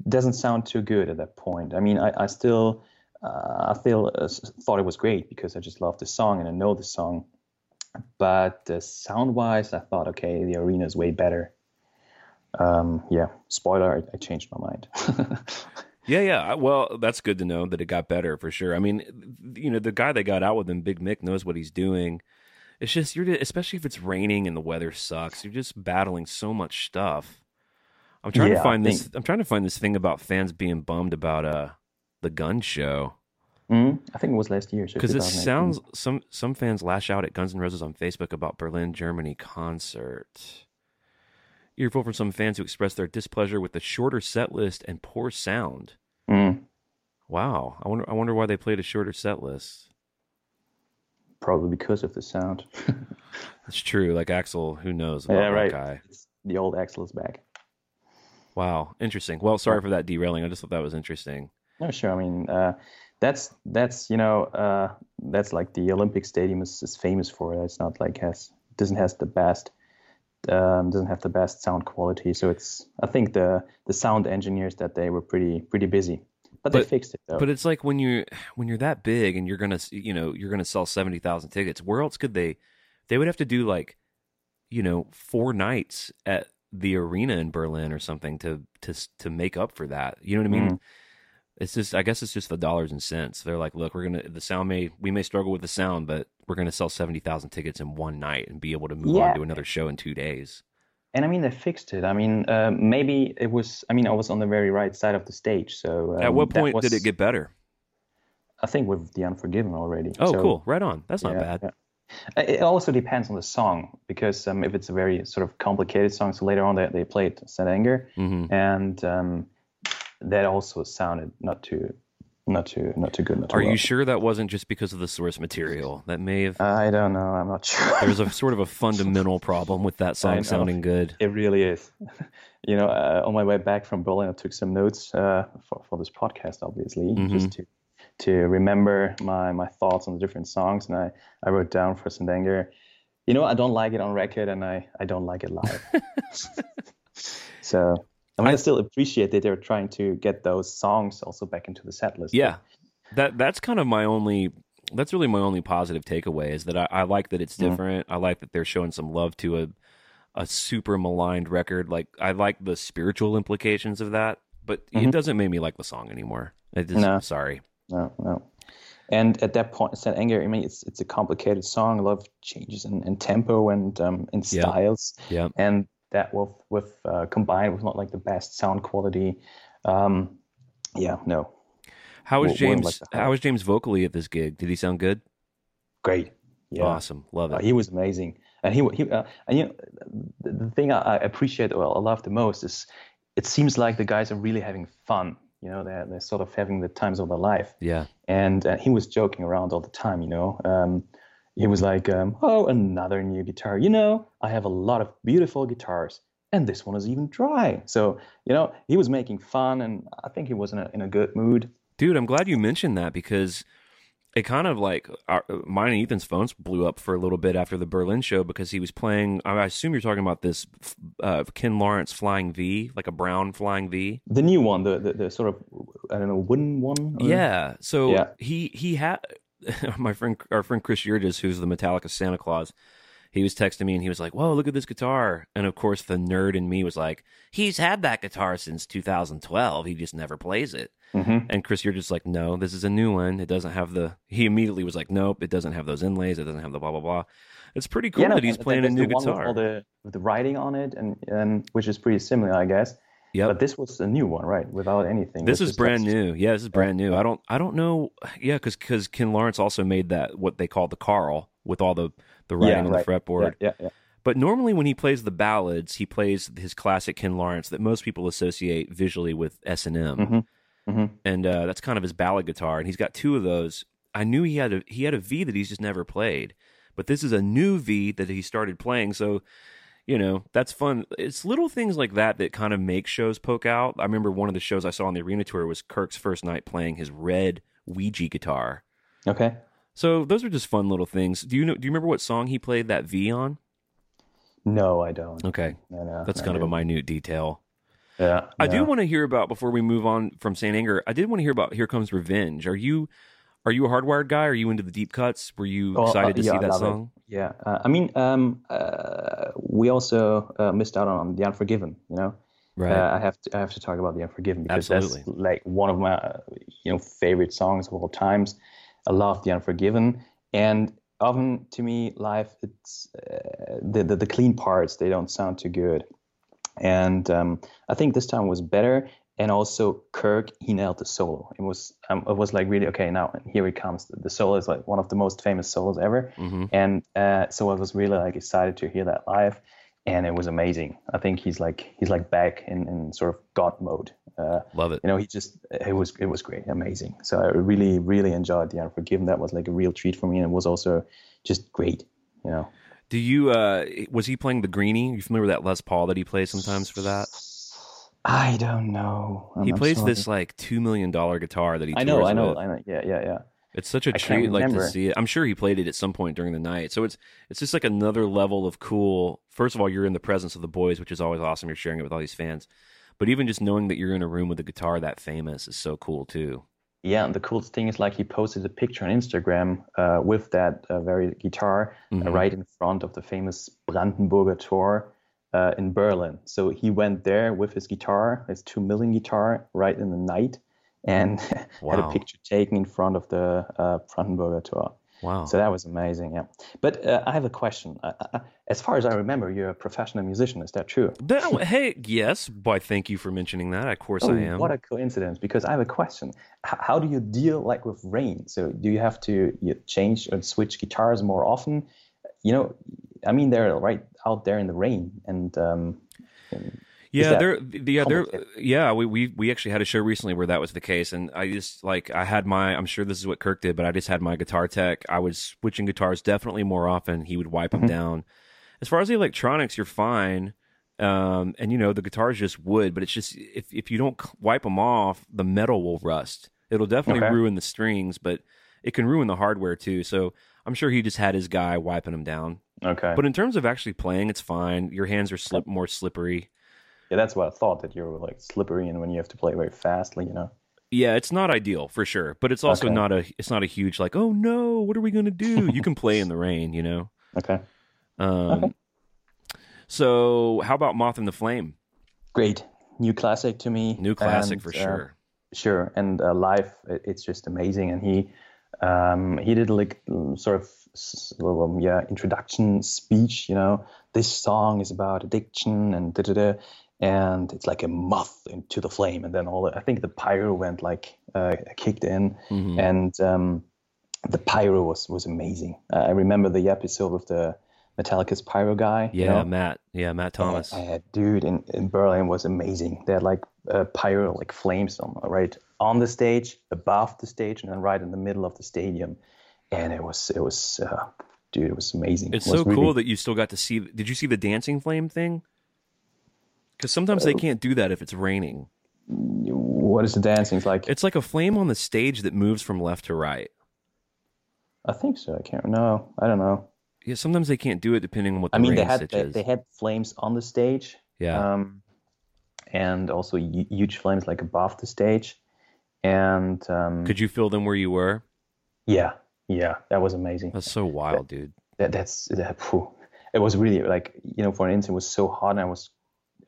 doesn't sound too good at that point. I mean, I, I still, uh, I still uh, thought it was great because I just love the song and I know the song. But uh, sound-wise, I thought, okay, the arena is way better. Um, yeah, spoiler, I, I changed my mind. [LAUGHS] Yeah, yeah. Well, that's good to know that it got better for sure. I mean, you know, the guy they got out with him, Big Mick, knows what he's doing. It's just you're, especially if it's raining and the weather sucks. You're just battling so much stuff. I'm trying Yeah, to find this. I'm trying to find this thing about fans being bummed about uh the gun show Mm, I think it was last year. so because it sounds some some fans lash out at Guns N' Roses on Facebook about Berlin, Germany concert. Earful from some fans who expressed their displeasure with the shorter set list and poor sound. Mm, Wow, I wonder. I wonder why they played a shorter set list. probably because of the sound. [LAUGHS] That's true. Like Axl, who knows about yeah, that right. guy? It's, the old Axl is back. Wow, interesting. Well, sorry for that derailing. I just thought that was interesting. No, sure. I mean, uh, that's that's you know uh, that's like the Olympic Stadium is, is famous for. It it's not like has doesn't has the best um, doesn't have the best sound quality. So it's I think the the sound engineers that they were pretty pretty busy, but, they fixed it though. But it's like when you when you're that big and you're gonna you know you're gonna sell seventy thousand tickets. Where else could they? They would have to do like, you know, four nights at the arena in Berlin or something to to to make up for that. You know what I mean? Mhm. It's just I guess it's just the dollars and cents. They're like, look, we're gonna the sound may we may struggle with the sound, but we're gonna sell seventy thousand tickets in one night and be able to move Yeah. on to another show in two days. and I mean they fixed it. I mean uh, maybe it was. I mean I was on the very right side of the stage. So um, At what point did it get better? I think with the Unforgiven already. Oh, So- cool. Right on. That's not Yeah, bad. yeah. It also depends on the song because um, if it's a very sort of complicated song, so later on they, they played St. Anger, hmm and um, that also sounded not too, not too, not too good. Not too Are well. you sure that wasn't just because of the source material? That may have I don't know. I'm not sure. there's a sort of a [LAUGHS] fundamental problem with that song sounding good. it really is. [LAUGHS] you know, uh, on my way back from Berlin, I took some notes uh, for for this podcast, obviously, Mhm. just to to remember my my thoughts on the different songs, and I I wrote down for St. Anger. You know, I don't like it on record, and I I don't like it live. [LAUGHS] so. I mean, I, still appreciate that they're trying to get those songs also back into the set list. Yeah, that that's kind of my only. That's really my only positive takeaway is that I, I like that it's Mhm. different. I like that they're showing some love to a a super maligned record. Like I like the spiritual implications of that, but it Mhm. doesn't make me like the song anymore. I just, No. sorry. No, no. And at that point, St. Anger, I mean, it's it's a complicated song, a lot of changes in, in tempo and um, in styles. Yeah. and that with with uh, combined with not like the best sound quality um yeah no How was Wouldn't James? like how was James vocally at this gig? Did he sound good? great yeah Awesome, love Uh, it. he was amazing and he he uh, and you know the, the thing I, I appreciate or I love the most is it seems like the guys are really having fun you know they're, they're sort of having the times of their life yeah, and uh, he was joking around all the time you know um he was like um, oh another new guitar you know i have a lot of beautiful guitars and this one is even dry so you know he was making fun and i think he was in a, in a good mood dude, I'm glad you mentioned that because it kind of like our, mine and Ethan's phones blew up for a little bit after the Berlin show because he was playing. I assume you're talking about this uh, Ken Lawrence Flying V, like a brown Flying V. the new one the, the, the sort of i don't know wooden one or- Yeah. So Yeah. he he had [LAUGHS] my friend our friend Chris Yurgis, who's the Metallica Santa Claus. He was texting me and he was like, "Whoa, look at this guitar!" And of course, the nerd in me was like, "He's had that guitar since 2012. He just never plays it." Mhm. And Chris, you're just like, "No, this is a new one. It doesn't have the." He immediately was like, "Nope, it doesn't have those inlays. It doesn't have the blah blah blah." It's pretty cool Yeah, no, that he's playing a new guitar. with all the with the writing on it and, and which is pretty similar i guess Yep. but this was a new one right without anything This which is brand new. Yeah, this is brand new. I don't I don't know. Yeah, because because Ken Lawrence also made that what they call the Carl with all the the writing yeah, on right. the fretboard. yeah, yeah, yeah. But normally when he plays the ballads, he plays his classic Ken Lawrence that most people associate visually with S and M, Mhm. Mhm. and uh, that's kind of his ballad guitar. And he's got two of those. I knew he had a he had a V that he's just never played, but this is a new V that he started playing. So. You know, that's fun. It's little things like that that kind of make shows poke out. I remember one of the shows I saw on the arena tour was Kirk's first night playing his red Ouija guitar. okay So those are just fun little things. Do you know? Do you remember what song he played that V on? no i don't Okay, no, no, that's no, kind of a minute detail. yeah I do want to hear about before we move on from Saint Anger. I did want to hear about Here Comes Revenge. Are you are you a hardwired guy? Are you into the deep cuts? Were you Oh, uh, excited to see I that love it. song? Yeah, uh, I mean, um, uh, we also uh, missed out on the Unforgiven. You know, Right. uh, I have to I have to talk about the Unforgiven because that's like one of my uh, you know favorite songs of all times. I love the Unforgiven, and often to me, live it's uh, the, the the clean parts they don't sound too good, and um, I think this time was better. And also Kirk, he nailed the solo. It was um, it was like really okay. Now and here it comes. The, solo is like one of the most famous solos ever, hmm and uh, so I was really like excited to hear that live, and it was amazing. I think he's like he's like back in, in sort of God mode. Uh, Love it. you know, he just it was it was great, amazing. So I really really enjoyed the Unforgiven. That was like a real treat for me, and it was also just great. You know, Do you? uh Was he playing the Greeny? You familiar with that Les Paul that he plays sometimes for that? I don't know. I'm he plays this like two million dollar guitar that he. I know, I know, with. I know. Yeah, yeah, yeah. It's such a I treat, like to see it. I'm sure he played it at some point during the night. So it's it's just like another level of cool. First of all, you're in the presence of the boys, which is always awesome. You're sharing it with all these fans, but even just knowing that you're in a room with a guitar that famous is so cool too. Yeah, and the coolest thing is like he posted a picture on Instagram uh, with that uh, very guitar uh, Mhm. right in front of the famous Brandenburger Tor uh, in Berlin. So he went there with his guitar, his two million guitar, right in the night, and [LAUGHS] had a picture taken in front of the uh, Brandenburger Tor. Wow. So that was amazing. Yeah, but uh, I have a question. Uh, uh, as far as I remember, you're a professional musician. Is that true? That- hey, yes. Why? Thank you for mentioning that. Of course, Oh, I am. What a coincidence! Because I have a question. H- how do you deal like with rain? So do you have to you change or switch guitars more often? You know, I mean, they're right out there in the rain, and um, Yeah, that there. Yeah, there. Yeah, we, we we actually had a show recently where that was the case, and I just like I had my. I'm sure this is what Kirk did, but I just had my guitar tech. I was switching guitars definitely more often. He would wipe Mm-hmm. them down. As far as the electronics, you're fine. Um, and you know the guitar is just wood, but it's just if if you don't wipe them off, the metal will rust. It'll definitely Okay. ruin the strings, but it can ruin the hardware too. So I'm sure he just had his guy wiping him down. okay. But in terms of actually playing, it's fine. Your hands are slip more slippery. yeah, that's what I thought that you were like slippery, and when you have to play very fastly, you know. Yeah, it's not ideal for sure, but it's also Okay. not a it's not a huge like oh no, what are we gonna do? You can play in the rain, you know. [LAUGHS] Okay. Um, Okay. So how about Moth in the Flame? Great, new classic to me. New classic and, for uh, sure. Sure, and uh, live, it's just amazing. And he um, he did like mm, sort of um, yeah introduction speech. You know, this song is about addiction and da da da, and it's like a moth into the flame. And then all the, I think the pyro went like uh, kicked in, Mhm. and um, the pyro was was amazing. Uh, I remember the episode with the Metallica's pyro guy. you Yeah, know? Matt. Yeah, Matt Thomas. Uh, dude, in, in Berlin was amazing. They had like uh, pyro, like flames on right on the stage, above the stage, and then right in the middle of the stadium. And it was, it was, uh, dude, it was amazing. It's It was so cool that you still got to see. Did you see the dancing flame thing? Because sometimes they can't do that if it's raining. What is the dancing? Like It's like a flame on the stage that moves from left to right. I think so. I can't. No, I don't know. Yeah, sometimes they can't do it depending on what the I mean, they had they, is. they had flames on the stage. yeah, Um, and also huge flames like above the stage. And um, could you feel them where you were? yeah, yeah, that was amazing. That's so wild, dude. that that's that phew. it was really like you know for an instant it was so hot and I was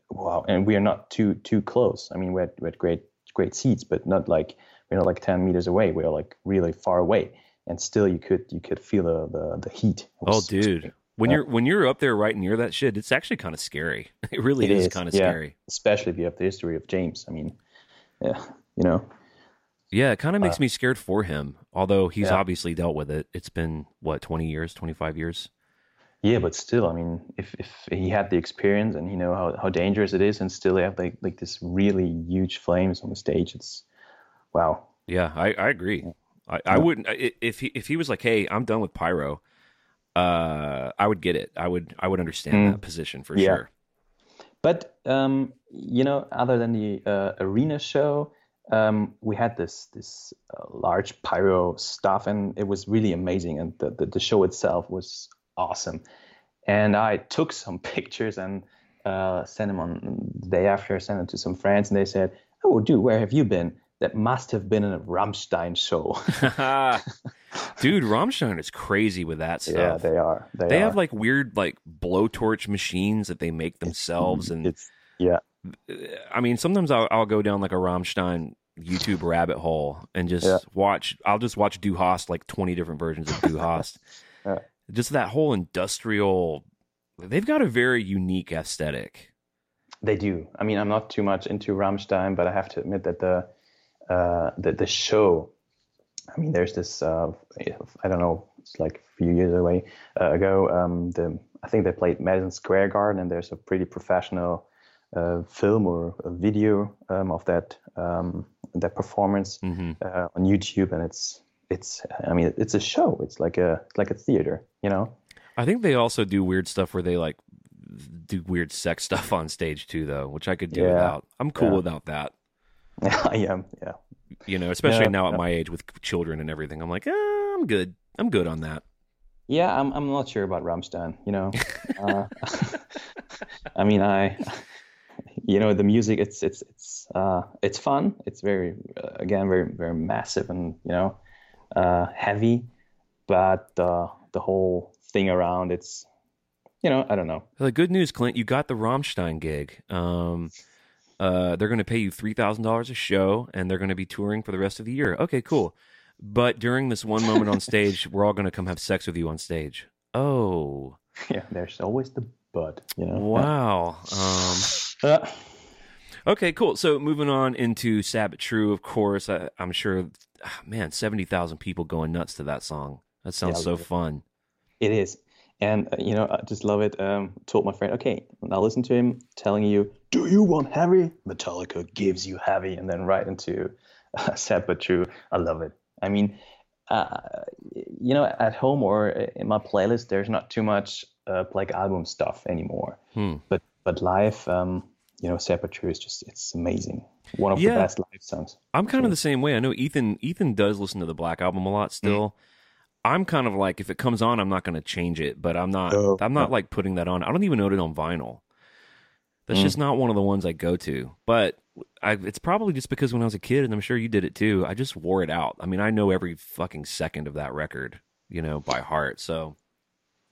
wow and we are not too too close I mean we had, we had great great seats but not like we're not like 10 meters away we are like really far away and still you could you could feel the the, the heat It Oh, was- dude. When Yeah. you're when you're up there right near that shit, it's actually kind of scary. [LAUGHS] It really It is, is, kind of yeah. scary. especially if you have the history of James I mean yeah you know Yeah, it kind of makes me scared for him. Although he's Uh, Yeah. obviously dealt with it. It's been what twenty years, twenty five years. yeah but still I mean if if he had the experience and you know how, how dangerous it is and still have like like this really huge flames on the stage it's wow Yeah, I, I agree. I, I wouldn't if he if he was like, "Hey, I'm done with pyro," uh, I would get it. I would I would understand Mm. that position for Yeah. sure. But um, you know, other than the uh, arena show, um, we had this this uh, large pyro stuff, and it was really amazing. And the, the the show itself was awesome. And I took [LAUGHS] some pictures and uh, sent them on the day after. I Sent them to some friends, and they said, "Oh, dude, where have you been? That must have been in a Rammstein show." [LAUGHS] [LAUGHS] Dude, Rammstein is crazy with that stuff. yeah, they are. They, They are. have like weird like blowtorch machines that they make themselves, and it's yeah. I mean, sometimes I'll, I'll go down like a Rammstein YouTube rabbit hole and just Yeah. watch. I'll just watch Du Hast, like twenty different versions of Du Hast. [LAUGHS] Yeah. Just that whole industrial. They've got a very unique aesthetic. They do. I mean, I'm not too much into Rammstein, but I have to admit that the uh, the, the show. I mean, there's this. Uh, I don't know. It's like a few years away uh, ago. Um, the I think they played Madison Square Garden, and there's a pretty professional uh, film or a video um, of that um, that performance hmm uh, on YouTube, and it's it's. I mean, it's a show. It's like a it's like a theater. You know. I think they also do weird stuff where they like do weird sex stuff on stage too, though, which I could do Yeah. without. I'm cool Yeah. without that. [LAUGHS] I am. Yeah. You know, especially Yeah, now at yeah. my age with children and everything. I'm like, eh, I'm good. I'm good on that. Yeah, I'm I'm not sure about Rammstein. You know, [LAUGHS] uh, [LAUGHS] I mean, I, you know, the music. It's it's it's uh, it's fun. It's very uh, again very very massive and you know, uh, heavy, but uh, the whole thing around it's, you know, I don't know. The good news, Clint, you got the Rammstein gig. Um, uh, they're going to pay you three thousand dollars a show, and they're going to be touring for the rest of the year. Okay, cool. But during this one moment on stage, [LAUGHS] we're all going to come have sex with you on stage. Oh, [LAUGHS] Yeah, there's always the but. You know. wow. Um, Uh, [LAUGHS] okay, cool. So moving on into Sad But True, of course. I, I'm sure, ah, man, seventy thousand people going nuts to that song. That sounds Yeah, so it. fun. It is. And, uh, you know, I just love it. Um, told my friend, okay, now listen to him telling you, do you want heavy? Metallica gives you heavy. And then right into uh, [LAUGHS] Sad But True. I love it. I mean, uh, you know, at home or in my playlist, there's not too much uh, Black Album stuff anymore. Hmm. But but live, um, you know, Sad But True is just, it's amazing. One of Yeah. the best live songs. I'm kind of the same way. I know Ethan. Ethan does listen to the Black album a lot still. I'm kind of like if it comes on, I'm not going to change it, but I'm not. I'm not no. like putting that on. I don't even own it on vinyl. That's Mm. just not one of the ones I go to. But I, it's probably just because when I was a kid, and I'm sure you did it too. I just wore it out. I mean, I know every fucking second of that record, you know, by heart. So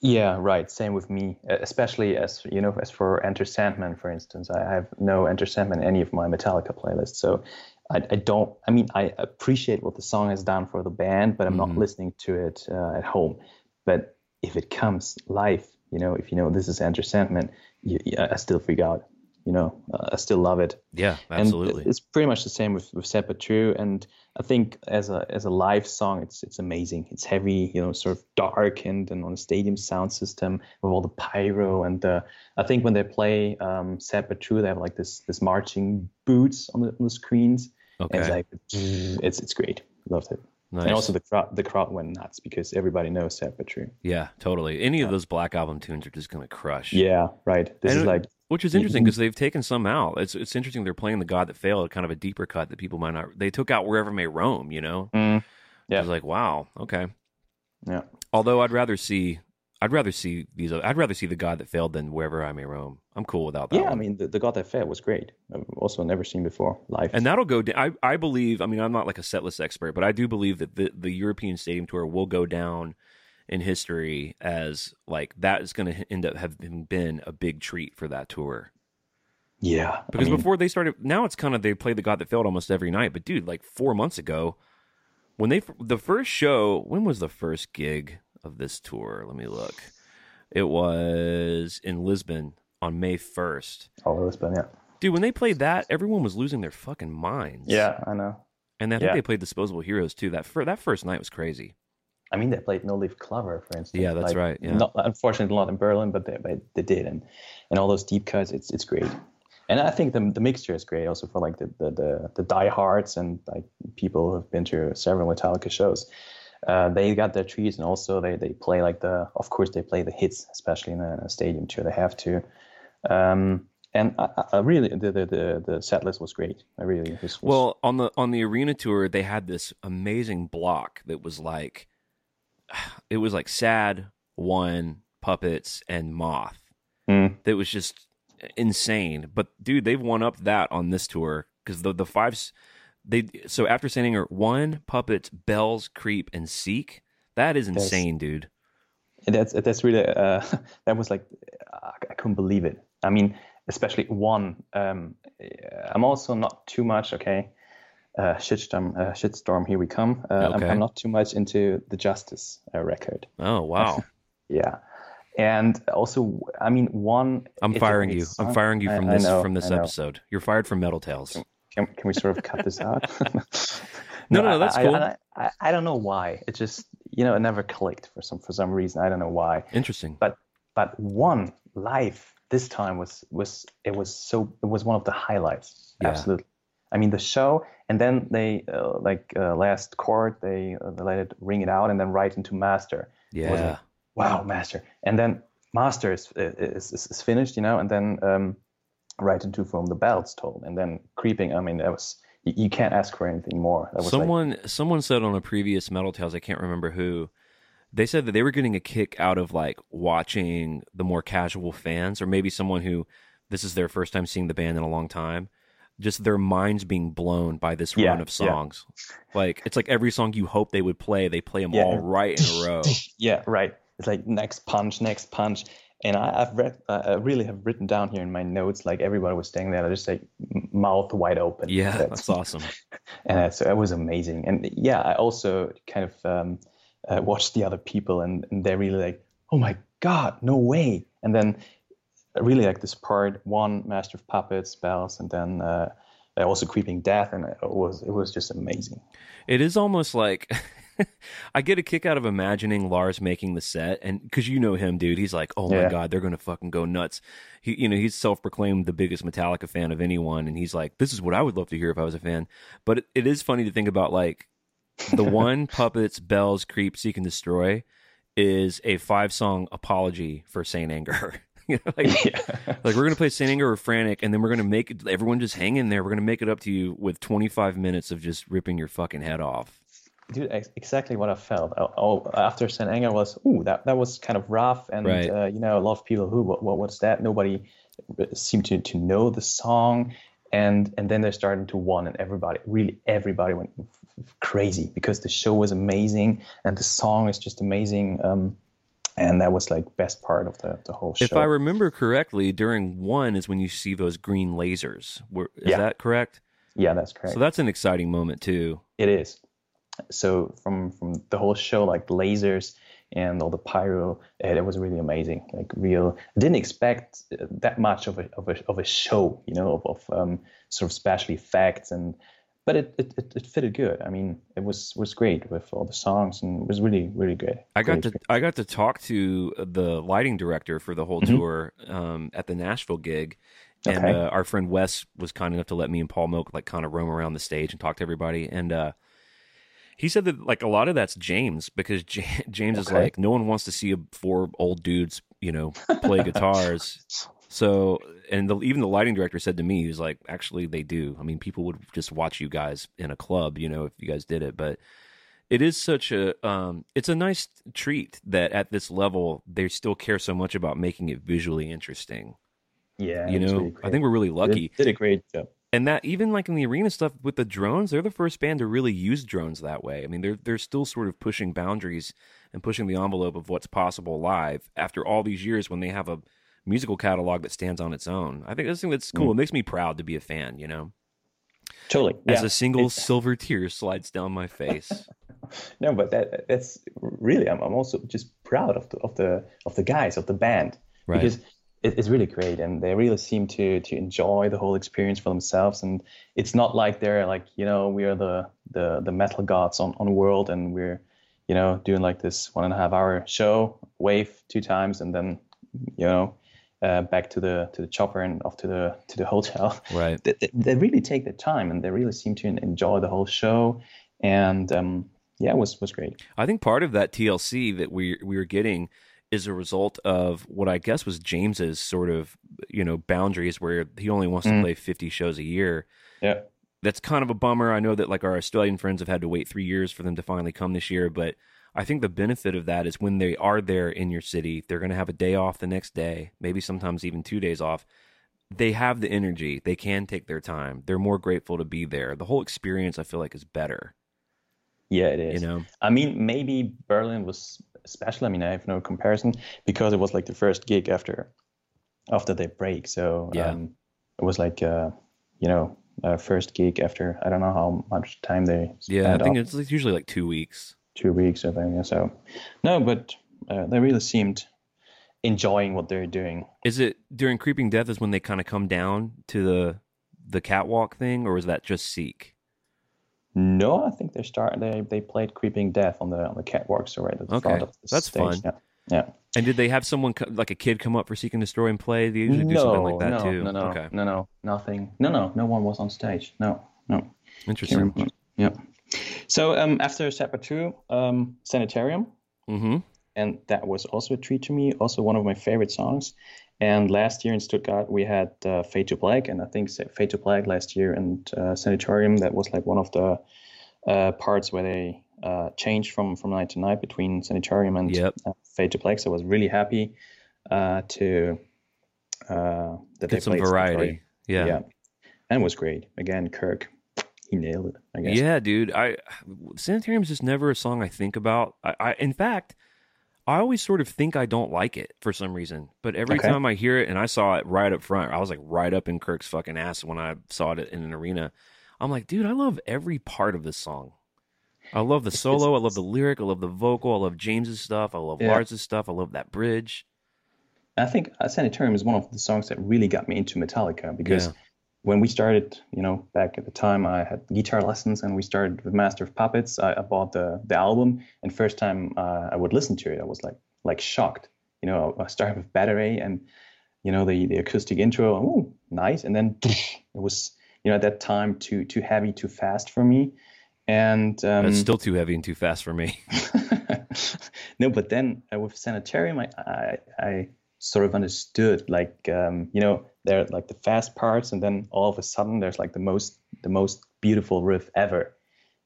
Yeah, right. Same with me, especially as you know, as for Enter Sandman, for instance, I have no Enter Sandman in any of my Metallica playlists. So I, I don't. I mean, I appreciate what the song has done for the band, but I'm not Mhm. listening to it uh, at home. But if it comes live, you know, if you know this is Enter Sandman, you, you, I still freak out. You know, uh, I still love it. yeah, And absolutely. it's pretty much the same with with But True. And I think as a as a live song, it's it's amazing. It's heavy, you know, sort of dark and, and on a stadium sound system with all the pyro. And uh, I think when they play um, But True, they have like this this marching boots on the, on the screens. And it's okay, like it's it's great. Loved it. Nice. And also the crowd the crowd went nuts because everybody knows True. yeah, totally. Any of those Black album tunes are just going to crush. Yeah, right. This And is it- like Which is interesting because they've taken some out. It's it's interesting they're playing the God that failed, kind of a deeper cut that people might not. They took out wherever may roam. You know, mm, yeah. Was like wow, okay. yeah. Although I'd rather see, I'd rather see these. I'd rather see the God that failed than wherever I may roam. I'm cool without that. Yeah, I mean the, the God That failed was great. I've also never seen before live. and that'll go. down. I I believe. I mean, I'm not like a set list expert, but I do believe that the the European Stadium Tour will go down in history as like that is going to end up having been a big treat for that tour. yeah, I Because mean, before they started, now it's kind of they play the God that failed almost every night. But dude, like four months ago, when they the first show, when was the first gig of this tour? Let me look. It was in Lisbon on May first. Oh, Lisbon, yeah. Dude, when they played that, everyone was losing their fucking minds. Yeah, I know. and I think Yeah. they played Disposable Heroes too. That fir- that first night was crazy. I mean, they played No Leaf Clover, for instance. Yeah, that's Like, right, yeah. Not, unfortunately, not in Berlin, but they, but they did, and and all those deep cuts, it's it's great. And I think the the mixture is great also for like the the the, the diehards and like people who've been to several Metallica shows. Uh, they got their treats, and also they they play like the of course they play the hits, especially in a, stadium tour. They have to. Um, and I, I- really the, the the the set list was great. I really this was, Well, on the on the arena tour, they had this amazing block that was like, [SIGHS] it was like sad one puppets and moth. Mm. That was just insane. But dude, they've won up that on this tour because the the fives they so after St. Anger one puppets bells creep and seek that is That's- insane, dude. That's that's really uh, [LAUGHS] that was like uh, I couldn't believe it. I mean, especially one. Um, I'm also not too much okay. Uh, shitstorm, uh, shitstorm, here we come. Uh, I'm, I'm not too much into the Justice uh, record. Oh wow. [LAUGHS] Yeah, and also, I mean, one. I'm firing you. I'm firing you from I this know, from this I episode. You're fired from Metal Tales. Can, can we sort of cut this out? [LAUGHS] No, no, I- that's I, cool. I, I, I don't know why. It just you know it never clicked for some for some reason. I don't know why. Interesting. But but one live this time was was it was so it was one of the highlights. Yeah. Absolutely. I mean the show, and then they uh, like uh, last chord they, uh, they let it ring it out, and then right into master. Yeah. like, wow, master, and then master is is, is, is finished, you know, and then um, right into from the bells told, and then creeping. I mean that was you, you can't ask for anything more. That was like, Someone someone said on a previous Metal Tales, I can't remember who, they said that they were getting a kick out of like watching the more casual fans, or maybe someone who this is their first time seeing the band in a long time. Just their minds being blown by this Yeah, run of yeah. songs. Like it's like every song you hope they would play, they play them Yeah. all right in a [LAUGHS] row. Yeah, right. It's like next punch, next punch. And I, I've read, uh, I really have written down here in my notes, like everybody was standing there, I just like mouth wide open. Yeah, That's- that's awesome. [LAUGHS] and uh, so it was amazing. And yeah, I also kind of um, uh, watched the other people, and, and they're really like, oh my god, no way. And then I really like this part one, Master of Puppets, bells, and then uh, also Creeping Death, and it was it was just amazing. It is almost like [LAUGHS] [LAUGHS] I get a kick out of imagining Lars making the set, and because you know him, dude, he's like, "Oh my Yeah. god, they're gonna fucking go nuts." He, you know, he's self-proclaimed the biggest Metallica fan of anyone, and he's like, "This is what I would love to hear if I was a fan." But it, it is funny to think about, like, the [LAUGHS] one puppets, bells, creep, seek, and destroy is a five-song apology for St. Anger. [LAUGHS] you know, like, yeah. like we're gonna play St. Anger or Frantic, and then we're gonna make it, everyone just hang in there. We're gonna make it up to you with 25 minutes of just ripping your fucking head off. Dude, ex- exactly what I felt. Oh, oh, after St. Anger was, ooh, that, that was kind of rough, and Right. uh, you know, a lot of people who, what, what what's that? Nobody seemed to, to know the song, and and then they're starting to one, and everybody, really everybody went f- f- crazy because the show was amazing, and the song is just amazing, um, and that was like best part of the the whole show. If I remember correctly, during one is when you see those green lasers. Were- Is Yeah. that correct? yeah, that's correct. So that's an exciting moment too. It is. So from from the whole show, like lasers and all the pyro, it, it was really amazing. Like real. I didn't expect uh, that much of a of a of a show, you know, of, of um, sort of special effects and. But it, it, it, it fitted good. I mean, it was was great with all the songs, and it was really really good. I got to. I got to talk to the lighting director for the whole Mhm. tour um, at the Nashville gig, and Okay. uh, our friend Wes was kind enough to let me and Paul Milk like kind of roam around the stage and talk to everybody. And uh, he said that like a lot of that's James because J- [LAUGHS] James is like no one wants to see a, four old dudes you know play [LAUGHS] guitars. So, and the, even the lighting director said to me, he was like, actually, they do. I mean, people would just watch you guys in a club, you know, if you guys did it. But it is such a, um, it's a nice treat that at this level, they still care so much about making it visually interesting. Yeah, you know, really I think we're really lucky. Did, did a great job. And that even like in the arena stuff with the drones, they're the first band to really use drones that way. I mean, they're they're still sort of pushing boundaries and pushing the envelope of what's possible live after all these years when they have a musical catalog that stands on its own. I think that's something that's cool. Mm. It makes me proud to be a fan, you know. Totally. As yeah. a single It's- silver tear slides down my face. [LAUGHS] No, but that that's really I'm, I'm also just proud of the of the of the guys of the band Right. because it, it's really great and they really seem to to enjoy the whole experience for themselves and it's not like they're like you know we are the the the metal gods on on world and we're you know doing like this one and a half hour show wave two times and then you know uh, back to the to the chopper and off to the to the [LAUGHS] hotel right. they, they- they really take their time and they really seem to enjoy the whole show and um yeah it was was great I think part of that TLC that we we were getting is a result of what I guess was James's sort of you know boundaries where he only wants to Mm. play 50 shows a year. yeah That's kind of a bummer. I know that like our Australian friends have had to wait 3 years for them to finally come this year, but I think the benefit of that is when they are there in your city, they're going to have a day off the next day, maybe sometimes even 2 days off. They have the energy. They can take their time. They're more grateful to be there. The whole experience I feel like is better, yeah it is you know. i mean maybe berlin was special i mean i have no comparison because it was like the first gig after after they break. So Yeah. um, it was like uh, you know uh, first gig after I don't know how much time they Yeah, I think off, it's usually like two weeks. two weeks or something. So no, but uh, they really seemed enjoying what they're doing. Is it during Creeping Death is when they kind of come down to the the catwalk thing, or is that just Seek? No, I think they start they they played Creeping Death on the on the catwalks or right at the Okay, front of the that's stage. fun. Yeah. Yeah. And did they have someone like a kid come up for Seek and Destroy and play? They usually do something like that no, too. No, no, okay, no, no, nothing. No, no, no one was on stage. No, no. Interesting. Yeah. So um, after Sad But True, um, Sanitarium, Mm-hmm. and that was also a treat to me. Also one of my favorite songs. And last year in Stuttgart, we had uh, Fade to Black, and I think Fade to Black last year and uh, Sanitarium, that was like one of the uh, parts where they uh, changed from, from night to night between Sanitarium and Yep. uh, Fade to Black. So I was really happy uh, to uh, that they Get some variety. Yeah. yeah, and it was great. Again, Kirk, he nailed it. I guess. Yeah, dude. I Sanitarium's just never a song I think about. I, I in fact, I always sort of think I don't like it for some reason. But every Okay. time I hear it and I saw it right up front, I was like right up in Kirk's fucking ass when I saw it in an arena. I'm like, dude, I love every part of this song. I love the solo, I love the lyric, I love the vocal, I love James's stuff, I love Yeah. Lars's stuff, I love that bridge. I think uh, Sanitarium is one of the songs that really got me into Metallica because Yeah. When we started, you know, back at the time, I had guitar lessons and we started with Master of Puppets. I, I bought the the album, and first time uh, I would listen to it, I was like like shocked. You know, I started with Battery and you know the the acoustic intro, oh, nice, and then [LAUGHS] it was you know at that time too too heavy, too fast for me, and um, It's still too heavy and too fast for me. [LAUGHS] [LAUGHS] no, but then uh, with Sanitarium, I, I, I sort of understood like um, you know there are like the fast parts, and then all of a sudden there's like the most the most beautiful riff ever,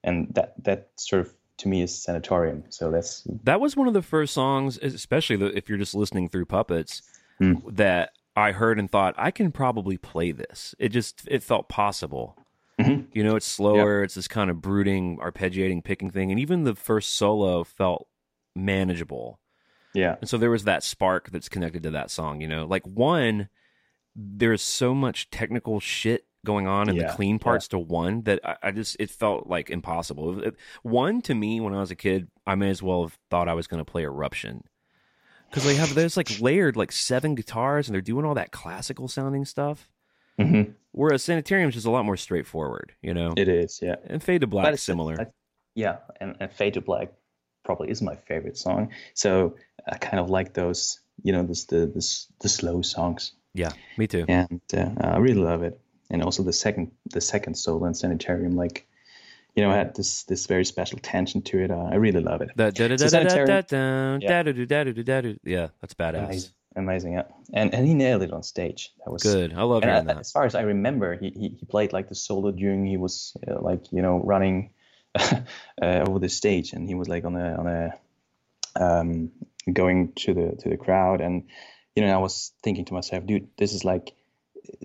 and that that sort of to me is Sanitarium. So that's That was one of the first songs, especially if you're just listening through Puppets, Hmm. that I heard and thought I can probably play this. It just it felt possible. Mhm. You know, it's slower. It's this kind of brooding, arpeggiating, picking thing, and even the first solo felt manageable. yeah And so there was that spark that's connected to that song. You know, like one, there's so much technical shit going on in Yeah, the clean parts to one that I, I just it felt like impossible. One to me, when I was a kid, I may as well have thought I was going to play Eruption because they have there's like layered like seven guitars and they're doing all that classical sounding stuff. hmm Whereas Sanitarium is just a lot more straightforward, you know. it is yeah. and Fade to Black it's- similar. I- yeah, and, and Fade to Black probably is my favorite song. So I kind of like those you know this the this the slow songs. Yeah, me too. and uh, I really love it. And also the second the second solo in Sanitarium, like you know, had this this very special tension to it. Uh, I really love it. Yeah, that's badass. Amazing, amazing, yeah. And and he nailed it on stage. That was Good. I love hearing I, that. as far as I remember, he, he, he played like the solo during he was uh, like you know running [LAUGHS] uh, over the stage, and he was like on a on a um, going to the to the crowd, and you know I was thinking to myself, dude, this is like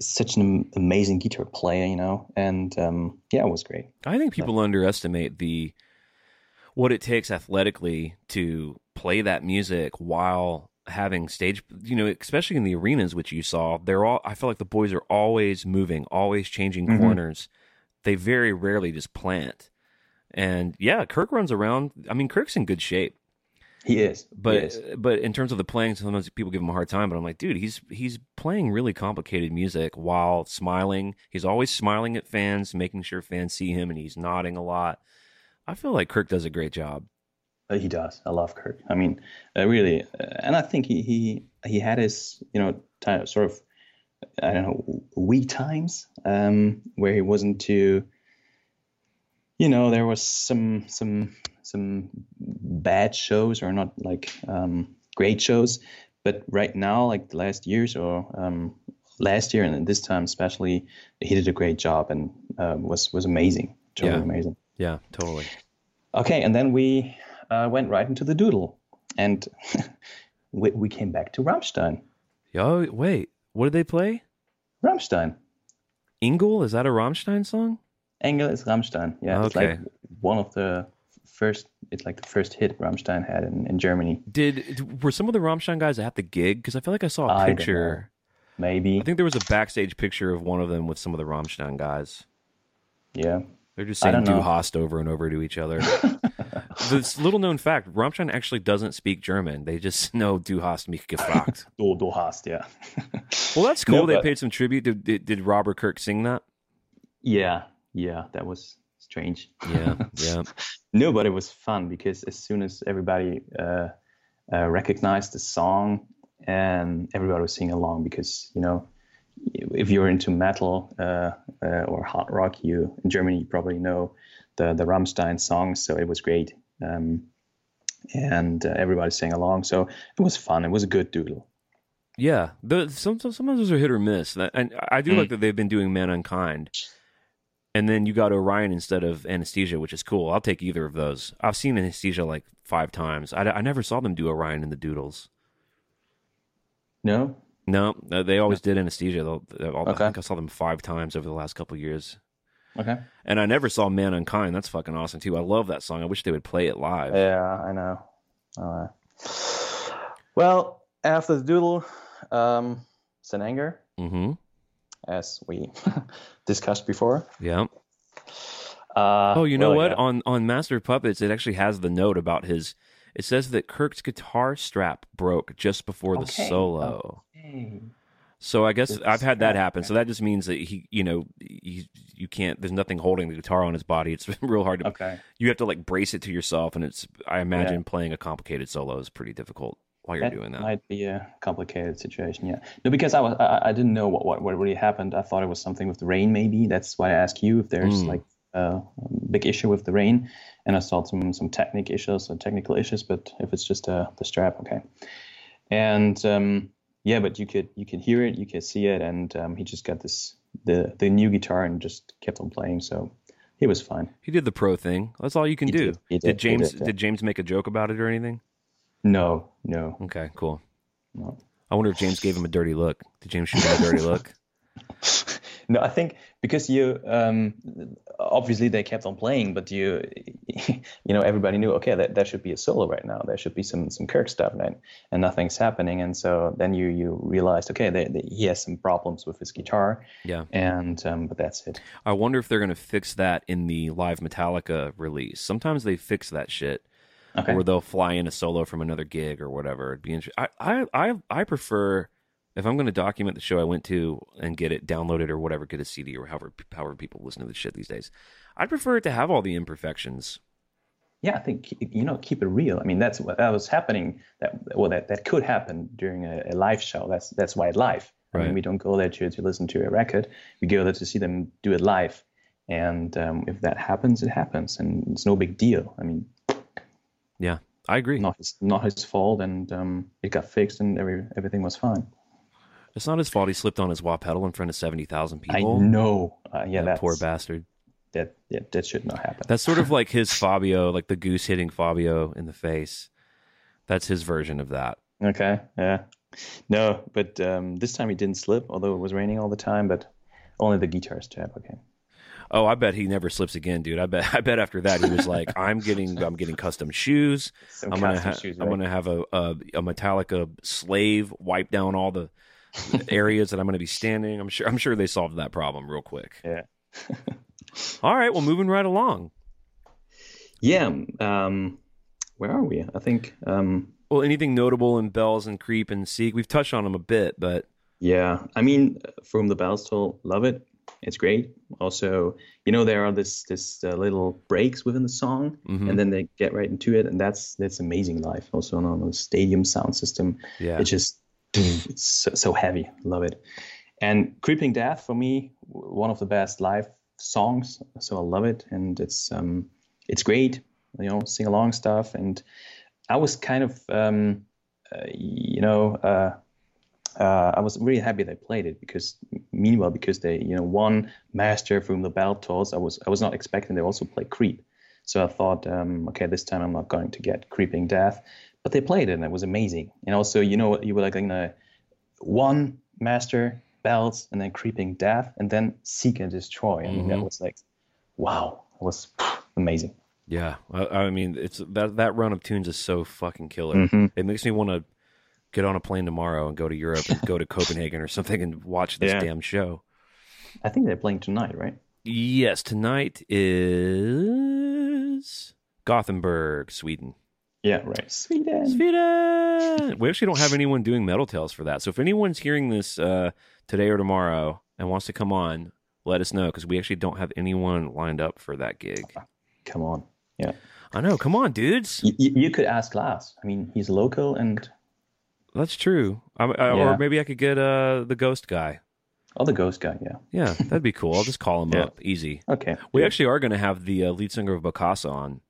such an amazing guitar player, you know, and um, yeah, it was great. I think people underestimate the what it takes athletically to play that music while having stage you know especially in the arenas which you saw they're all i feel like the boys are always moving always changing Mhm. corners they very rarely just plant and yeah kirk runs around i mean kirk's in good shape He is, but he is. but in terms of the playing sometimes people give him a hard time but i'm like dude he's he's playing really complicated music while smiling he's always smiling at fans making sure fans see him and he's nodding a lot i feel like kirk does a great job Uh, he does. I love Kirk. I mean, uh, really, uh, and I think he he he had his you know time, sort of I don't know weak times um, where he wasn't too. You know, there was some some some bad shows or not like um, great shows, but right now, like the last years or um, last year and this time especially, he did a great job and uh, was was amazing, totally Yeah. amazing. yeah totally Okay, and then we uh, went right into the doodle, and [LAUGHS] we, we came back to Rammstein. oh wait what did they play Rammstein. Engel is that a Rammstein song Engel is Rammstein. Yeah, it's like one of the first. It's like the first hit Rammstein had in, in Germany. did were some of the Rammstein guys at the gig because I feel like I saw a picture maybe. I think there was a backstage picture of one of them with some of the Rammstein guys. Yeah. They're just saying "Du hast" over and over to each other. [LAUGHS] this little known fact: Rammstein actually doesn't speak German. They just [LAUGHS] know "Du hast mich gefragt." Du, du hast, yeah. [LAUGHS] well, that's cool. No, they paid some tribute. Did, did, did Rob and Kirk sing that? yeah, yeah, that was strange. Yeah, [LAUGHS] yeah. No, but it was fun because as soon as everybody uh, uh, recognized the song and everybody was singing along, because you know, if you're into metal uh, uh, or hard rock, you in Germany you probably know the the Rammstein songs, so it was great. Um, and uh, everybody sang along, so it was fun. It was a good doodle. Yeah, the, some, some some those are hit or miss, and and I do Mm. like that they've been doing "Man Unkind," and then you got Orion instead of Anesthesia, which is cool. I'll take either of those. I've seen Anesthesia like five times. I, I never saw them do Orion in the Doodles. No, No, they always did Anesthesia. They'll- they'll- I Okay. think I saw them five times over the last couple of years, okay. and I never saw "Man Unkind." That's fucking awesome too. I love that song. I wish they would play it live. Yeah, I know. Uh, well, after the doodle, um, an Anger, hmm as we [LAUGHS] discussed before. Yeah. Uh, Oh, you know well, what? yeah. On on Master of Puppets, it actually has the note about his. It says that Kirk's guitar strap broke just before the Okay. solo. Hey. So I guess The I've had that strap, happen. So that just means that he, you know, he, you can't. There's nothing holding the guitar on his body. It's [LAUGHS] real hard to. Okay. You have to like brace it to yourself, and it's. I imagine Yeah. playing a complicated solo is pretty difficult while you're that doing that. might be a complicated situation. Yeah. No, because I was I, I didn't know what, what what really happened. I thought it was something with the rain. Maybe that's why I asked you if there's Mm. like a big issue with the rain, and I saw some some technical issues or technical issues. But if it's just uh, the strap, okay. And um, yeah, but you could you could hear it, you could see it, and um, he just got this the the new guitar and just kept on playing. So he was fine. He did the pro thing. That's all you can He do. did. He did. James? did, yeah. did James make a joke about it or anything? No, no, Okay, cool. no. I wonder if James gave him a dirty look. Did James shoot him a dirty look? [LAUGHS] No, I think because you um, obviously they kept on playing, but you [LAUGHS] you know everybody knew okay that, that should be a solo right now. There should be some some Kirk stuff and and nothing's happening, and so then you you realized okay they, they, he has some problems with his guitar, Yeah. and um, but that's it. I wonder if they're going to fix that in the live Metallica release. Sometimes they fix that shit, Okay. or they'll fly in a solo from another gig or whatever. It'd be interesting. I, I, I, I prefer if I'm going to document the show I went to and get it downloaded or whatever, get a CD or however however people listen to this shit these days. I'd prefer it to have all the imperfections. Yeah, I think you know keep it real. I mean that's what that was happening. That well that, that could happen during a, a live show. That's that's why live. I Right. mean we don't go there to to listen to a record. We go there to see them do it live. And um, if that happens, it happens, and it's no big deal. I mean, Yeah, I agree. not his not his fault, and um, it got fixed, and every everything was fine. It's not his fault. He slipped on his wah pedal in front of seventy thousand people. I know. Uh, yeah, that poor bastard. That yeah, that should not happen. That's sort of [LAUGHS] like his Fabio, like the goose hitting Fabio in the face. That's his version of that. Okay, yeah. No, but um, this time he didn't slip, although it was raining all the time. But only the guitar strap. Okay. Oh, I bet he never slips again, dude. I bet. [LAUGHS] I bet after that he was like, [LAUGHS] "I'm getting, I'm getting custom shoes. Some I'm gonna, ha- shoes, I'm gonna have a, a a Metallica slave wipe down all the [LAUGHS] areas that I'm gonna be standing. I'm sure. I'm sure they solved that problem real quick. Yeah. All right, well, moving right along. Yeah. Um, where are we? I think. Um, Well, anything notable in Bells and Creep and Seek? We've touched on them a bit, but yeah. I mean, from the bells toll, love it. It's great. Also, you know, there are this this uh, little breaks within the song, Mhm. and then they get right into it, and that's that's amazing live. Also on, on the stadium sound system, yeah, it's just [SNIFFS] it's so, so heavy. Love it. And Creeping Death for me, one of the best live songs. So I love it, and it's um it's great. You know, sing along stuff, and I was kind of um uh, you know uh, uh, I was really happy they played it because meanwhile because they you know won Master from the Bell Tolls, I was I was not expecting they also play Creep. So I thought, um, okay, this time I'm not going to get Creeping Death, but they played it and it was amazing. And also, you know, you were like in a one Master Bells and then Creeping Death and then Seek and Destroy, and that Mhm. was like, wow, it was amazing. yeah. I, I mean, it's that that run of tunes is so fucking killer. Mhm. It makes me want to get on a plane tomorrow and go to Europe and go to [LAUGHS] Copenhagen or something and watch this Yeah. damn show. I think they're playing tonight, right? Yes, tonight is Gothenburg, Sweden. Yeah, right. Sweden. Sweden. We actually don't have anyone doing Metal Tales for that. So if anyone's hearing this uh, today or tomorrow and wants to come on, let us know because we actually don't have anyone lined up for that gig. Come on. Yeah. I know. Come on, dudes. You, you you could ask Lars. I mean, he's local and That's true. I, I, Yeah. Or maybe I could get uh, the ghost guy. oh, the ghost guy. Yeah. Yeah, that'd be cool. I'll just call him [LAUGHS] Yeah. up. Easy. Okay. We good. actually are going to have the uh, lead singer of Bokassa on.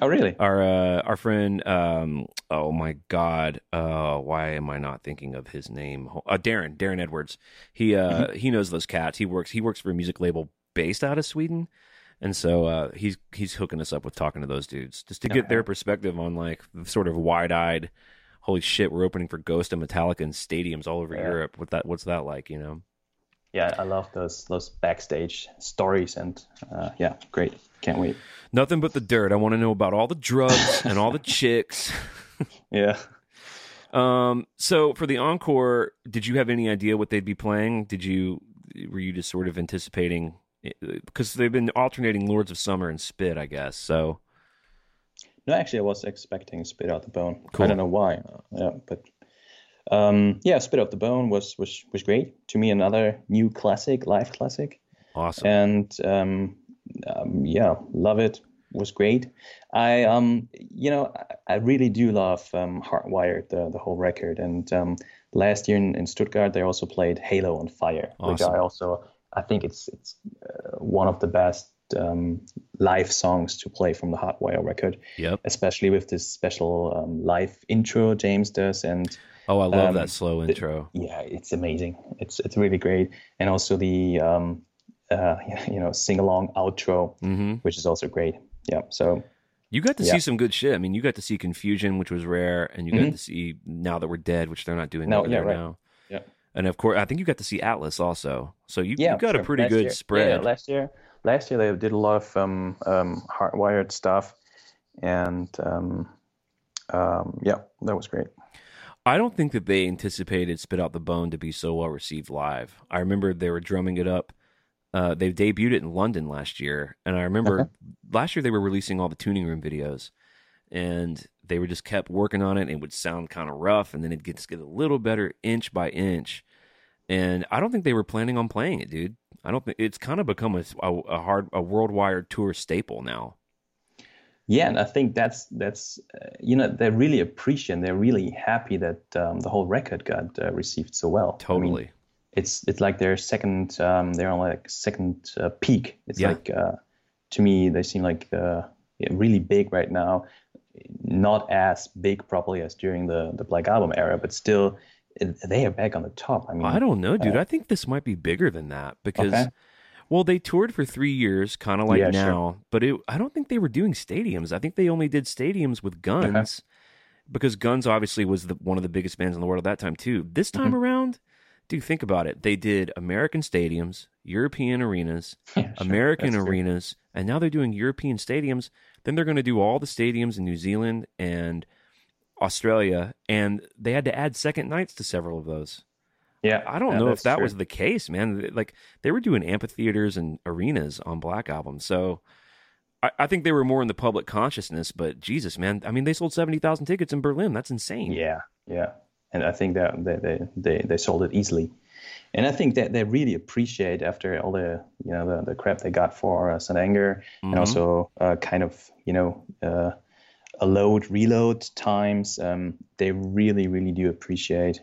Oh, really? Our uh, our friend. Um, oh my God. Uh, why am I not thinking of his name? Uh, Darren. Darren Edwards. He uh, Mm-hmm. he knows those cats. He works he works for a music label based out of Sweden, and so uh, he's he's hooking us up with talking to those dudes just to get their perspective on like sort of wide eyed. Holy shit! We're opening for Ghost and Metallica in stadiums all over Yeah. Europe. What that? What's that like? You know. Yeah, I love those those backstage stories and uh, yeah, great. Can't wait. Nothing but the dirt. I want to know about all the drugs and all the [LAUGHS] chicks. Yeah. Um, so for the encore, did you have any idea what they'd be playing? Did you were you just sort of anticipating because they've been alternating Lords of Summer and Spit, I guess. So No, actually, I was expecting Spit Out the Bone. Cool. I don't know why. Uh, yeah, but um, yeah, Spit Out the Bone was was was great to me. Another new classic, live classic, awesome. and um, um, yeah, love it. Was great. I um, you know, I, I really do love um, Hardwired, the the whole record. And um, last year in, in Stuttgart, they also played Halo on Fire, which I also I think it's it's uh, one of the best um, live songs to play from the Hardwire record Yep. especially with this special um, live intro James does, and Oh, I love um, that slow intro. yeah, it's amazing. It's it's really great, and also the um, uh, [LAUGHS] you know sing along outro, hmm which is also great. Yeah, so You got to Yeah. see some good shit. I mean, you got to see Confusion, which was rare, and you got to see Now That We're Dead, which they're not doing No, yeah, right. now. Yeah. And of course, I think you got to see Atlas also. So you, yeah, you got a pretty Last good year- spread. Yeah, last year, last year they did a lot of um, um, hardwired stuff, and um, um, yeah, that was great. I don't think that they anticipated Spit Out the Bone to be so well received live. I remember they were drumming it up. Uh, they debuted it in London last year, and I remember last year they were releasing all the tuning room videos, and they were just kept working on it. And it would sound kind of rough, and then it gets get a little better inch by inch. And I don't think they were planning on playing it, dude. I don't think it's kind of become a, a, a hard a worldwide tour staple now. Yeah, and I think that's that's uh, you know they're really appreciate, they're really happy that um, the whole record got uh, received so well. I mean, Totally. it's it's like their second um, they're on like second uh, peak. It's Yeah. like uh, to me they seem like uh, really big right now. Not as big probably as during the the Black Album era, but still they are back on the top. I mean, I don't know, dude. I think this might be bigger than that because, Okay. well, they toured for three years, kind of like Yeah, sure. now, but it, I don't think they were doing stadiums. I think they only did stadiums with Guns because Guns obviously was the, one of the biggest bands in the world at that time too. This time Mm-hmm. around, dude, think about it. They did American stadiums, European arenas, [LAUGHS] Yeah, sure. American true. arenas, and now they're doing European stadiums. Then they're going to do all the stadiums in New Zealand and Australia, and they had to add second nights to several of those. Yeah, I don't yeah, know if that true. was the case, man. Like they were doing amphitheaters and arenas on Black Album, so I, I think they were more in the public consciousness. But Jesus, man, I mean, they sold seventy thousand tickets in Berlin. That's insane. Yeah, yeah, and I think that they they they, they sold it easily, and I think that they really appreciate after all the you know the, the crap they got for uh, St. Anger Mhm. and also uh, kind of you know uh, a load reload times. Um, they really really do appreciate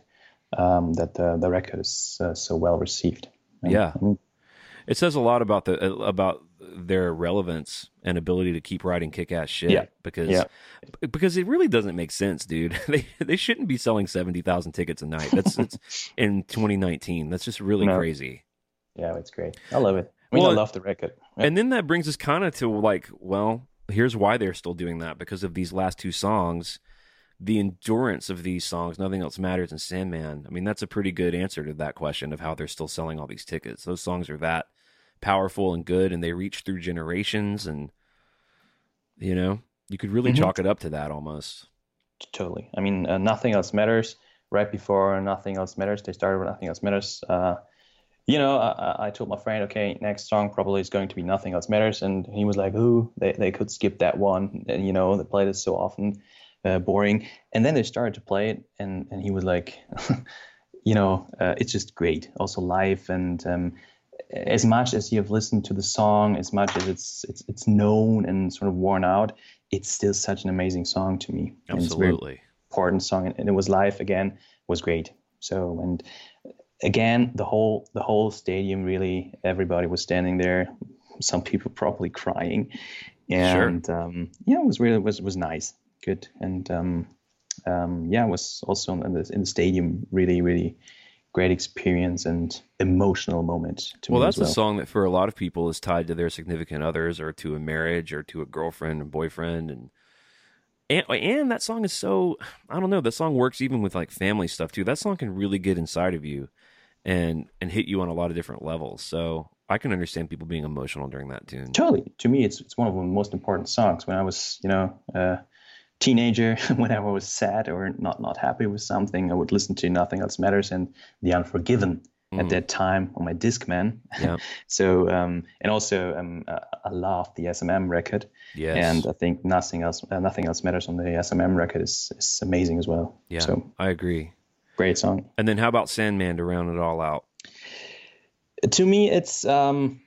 um, that the the record is uh, so well received. And, Yeah. It says a lot about the about their relevance and ability to keep writing kick-ass shit. Yeah. Because Yeah. because it really doesn't make sense, dude. [LAUGHS] They they shouldn't be selling seventy thousand tickets a night. That's it's [LAUGHS] in 2019. That's just really No. crazy. yeah, it's great. I love it. I mean, Well, I love the record. And then that brings us kind of to like, well, here's why they're still doing that because of these last two songs, the endurance of these songs, nothing else matters, and Sandman. I mean, that's a pretty good answer to that question of how they're still selling all these tickets. Those songs are that powerful and good, and they reach through generations, and you know, you could really Mhm. chalk it up to that almost. Totally. I mean, uh, nothing else matters right before Nothing Else Matters. They started with Nothing Else Matters. Uh, you know, I, I, told my friend, okay, next song probably is going to be Nothing Else Matters, and he was like, "Ooh, they they could skip that one." And you know, they played it so often, uh, boring. And then they started to play it, and and he was like, [LAUGHS] you know, uh, it's just great. Also live, and um, as much as you have listened to the song, as much as it's it's it's known and sort of worn out, it's still such an amazing song to me. Absolutely important song, and it was live again. Was great. So and again, the whole the whole stadium really, everybody was standing there. Some people probably crying, and sure. um, yeah, it was really was was nice, good, and um, um, yeah, it was also in the in the stadium really really great experience and emotional moment. well, that's well. a song that for a lot of people is tied to their significant others or to a marriage or to a girlfriend and boyfriend and and, and that song is so I don't know. That song works even with like family stuff too. That song can really get inside of you and and hit you on a lot of different levels. So I can understand people being emotional during that tune. Totally. To me, it's it's one of the most important songs. When I was, you know, a teenager, [LAUGHS] when I was sad or not not happy with something, I would listen to Nothing Else Matters and The Unforgiven mm. at that time on my Discman. Yeah. [LAUGHS] so um, and also um, uh, I love the S&M record. Yes. And I think nothing else uh, nothing else matters on the S&M record is is amazing as well. Yeah. So I agree. Great song. And then how about Sandman to round it all out? To me, it's um,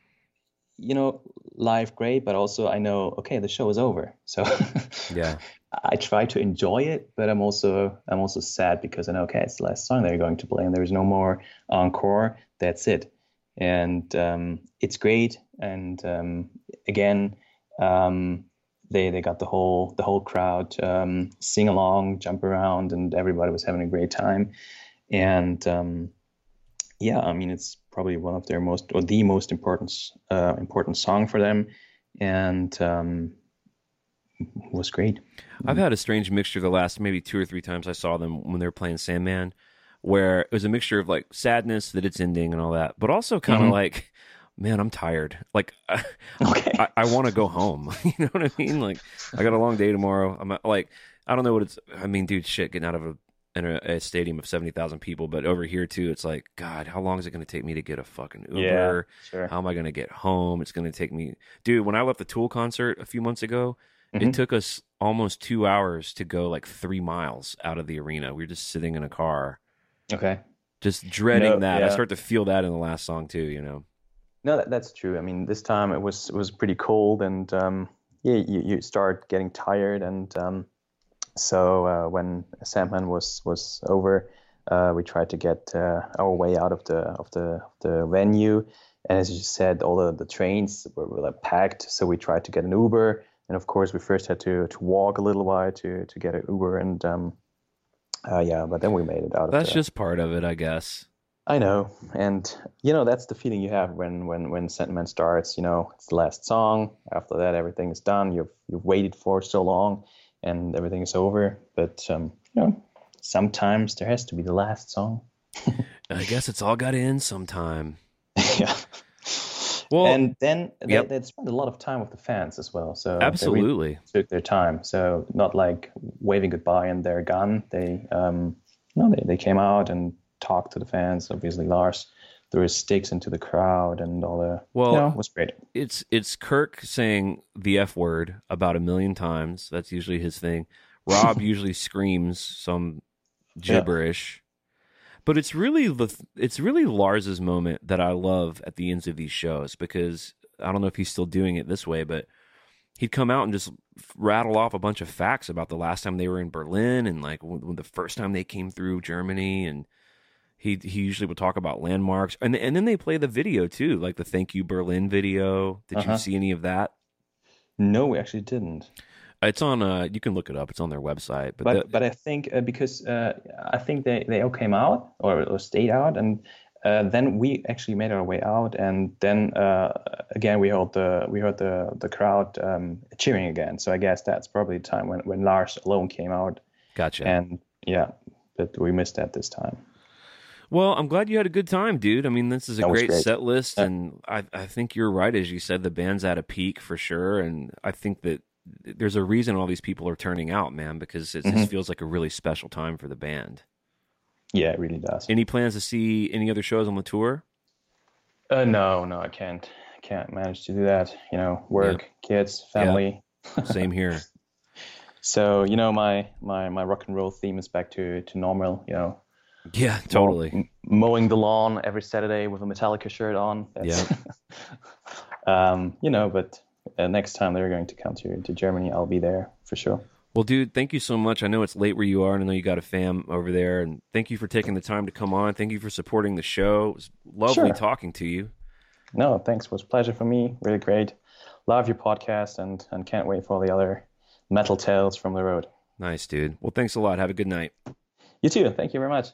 you know live great, but also I know okay the show is over, so [LAUGHS] yeah. I try to enjoy it, but I'm also I'm also sad because I know okay it's the last song they're going to play and there's no more encore. That's it, and um, it's great. And um, again, um, they they got the whole the whole crowd um, sing along, jump around, and everybody was having a great time. And um, yeah, I mean it's probably one of their most or the most important uh, important song for them, and um, was great. I've had a strange mixture the last maybe two or three times I saw them when they were playing Sandman, where it was a mixture of like sadness that it's ending and all that, but also kind of mm-hmm. like man, I'm tired. Like, [LAUGHS] okay. I, I want to go home. [LAUGHS] you know what I mean? Like, I got a long day tomorrow. I'm like, I don't know what it's. I mean, dude, shit, getting out of a in a, a stadium of seventy thousand people, but over here too, it's like, God, how long is it going to take me to get a fucking Uber? Yeah, sure. How am I going to get home? It's going to take me, dude. When I left the Tool concert a few months ago, mm-hmm. it took us almost two hours to go like three miles out of the arena. We were just sitting in a car. Okay. Just dreading no, that. Yeah. I start to feel that in the last song too. You know. No, that, that's true. I mean, this time it was it was pretty cold, and um, yeah, you, you start getting tired, and um, so uh, when Sandman was was over, uh, we tried to get uh, our way out of the of the the venue, and as you said, all the, the trains were, were like packed, so we tried to get an Uber, and of course we first had to to walk a little while to to get an Uber, and um, uh, yeah, but then we made it out. That's the, just part of it, I guess. I know, and you know that's the feeling you have when when when Sentiment starts. You know, it's the last song. After that, everything is done. You've you've waited for so long, and everything is over. But um, you know, sometimes there has to be the last song. [LAUGHS] I guess it's all got to end sometime. [LAUGHS] yeah. Well, and then yep. they, they spent a lot of time with the fans as well. So absolutely really took their time. So not like waving goodbye and they're gone. They um, no, they, they came out and talk to the fans. Obviously, Lars threw his sticks into the crowd and all the. Well, you know, it was great. It's it's Kirk saying the f word about a million times. That's usually his thing. Rob [LAUGHS] usually screams some gibberish. Yeah. But it's really the it's really Lars's moment that I love at the ends of these shows because I don't know if he's still doing it this way, but he'd come out and just rattle off a bunch of facts about the last time they were in Berlin and like when, the first time they came through Germany and he he usually would talk about landmarks, and and then they play the video too, like the "Thank You Berlin" video. Did uh-huh. you see any of that? No, we actually didn't. It's on. Uh, you can look it up. It's on their website. But but, the, but I think uh, because uh, I think they they all came out or, or stayed out, and uh, then we actually made our way out, and then uh, again we heard the we heard the the crowd um, cheering again. So I guess that's probably the time when when Lars alone came out. Gotcha. And yeah, but we missed that this time. Well, I'm glad you had a good time, dude. I mean, this is a great, great, set list, yeah. and I, I think you're right, as you said, the band's at a peak for sure, and I think that there's a reason all these people are turning out, man, because it mm-hmm. just feels like a really special time for the band. Yeah, it really does. Any plans to see any other shows on the tour? Uh, no, no, I can't. I can't manage to do that. You know, work, kids, family. Same here. [LAUGHS] So you know, my my my rock and roll theme is back to to normal. You know, Yeah, totally. m- mowing the lawn every Saturday with a Metallica shirt on. That's, [LAUGHS] um, you know, but uh, next time they're going to come to to Germany, I'll be there for sure. Well, dude, thank you so much. I know it's late where you are, and I know you got a fam over there. And thank you for taking the time to come on. Thank you for supporting the show. It was lovely Sure. talking to you. No, thanks. It was a pleasure for me. Really great. Love your podcast and and can't wait for all the other metal tales from the road. Nice, dude. Well, thanks a lot. Have a good night. You too. Thank you very much.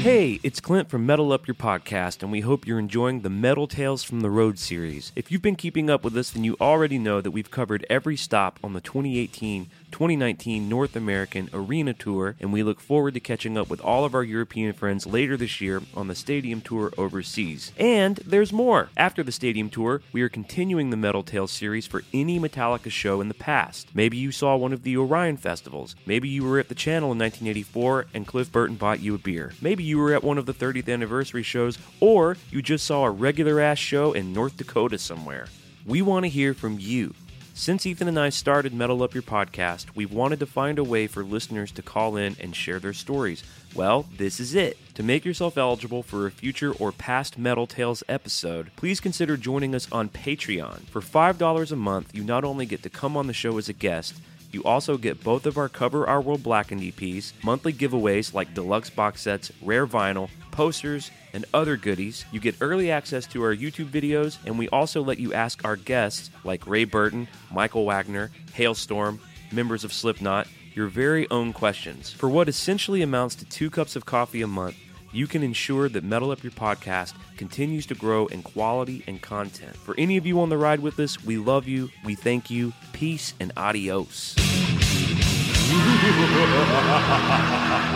Hey, it's Clint from Metal Up Your Podcast, and we hope you're enjoying the Metal Tales from the Road series. If you've been keeping up with us, then you already know that we've covered every stop on the 2018 2019 North American Arena Tour, and we look forward to catching up with all of our European friends later this year on the Stadium Tour overseas. And there's more. After the Stadium Tour, we are continuing the Metal Tales series for any Metallica show in the past. Maybe you saw one of the Orion festivals. Maybe you were at the channel in 1984 and Cliff Burton bought you a beer. Maybe you were at one of the 30th anniversary shows, or you just saw a regular ass show in North Dakota somewhere. We want to hear from you. Since Ethan and I started Metal Up Your podcast, we've wanted to find a way for listeners to call in and share their stories. Well, this is it. To make yourself eligible for a future or past Metal Tales episode, please consider joining us on Patreon. For $5 a month, you not only get to come on the show as a guest, you also get both of our Cover Our World Blackened EPs, monthly giveaways like deluxe box sets, rare vinyl, posters, and other goodies. You get early access to our YouTube videos, and we also let you ask our guests, like Ray Burton, Michael Wagner, Halestorm, members of Slipknot, your very own questions. For what essentially amounts to two cups of coffee a month, you can ensure that Metal Up Your Podcast continues to grow in quality and content. For any of you on the ride with us, we love you, we thank you, peace, and adios.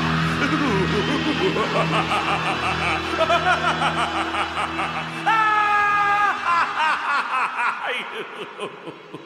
[LAUGHS] Thank [LAUGHS] you.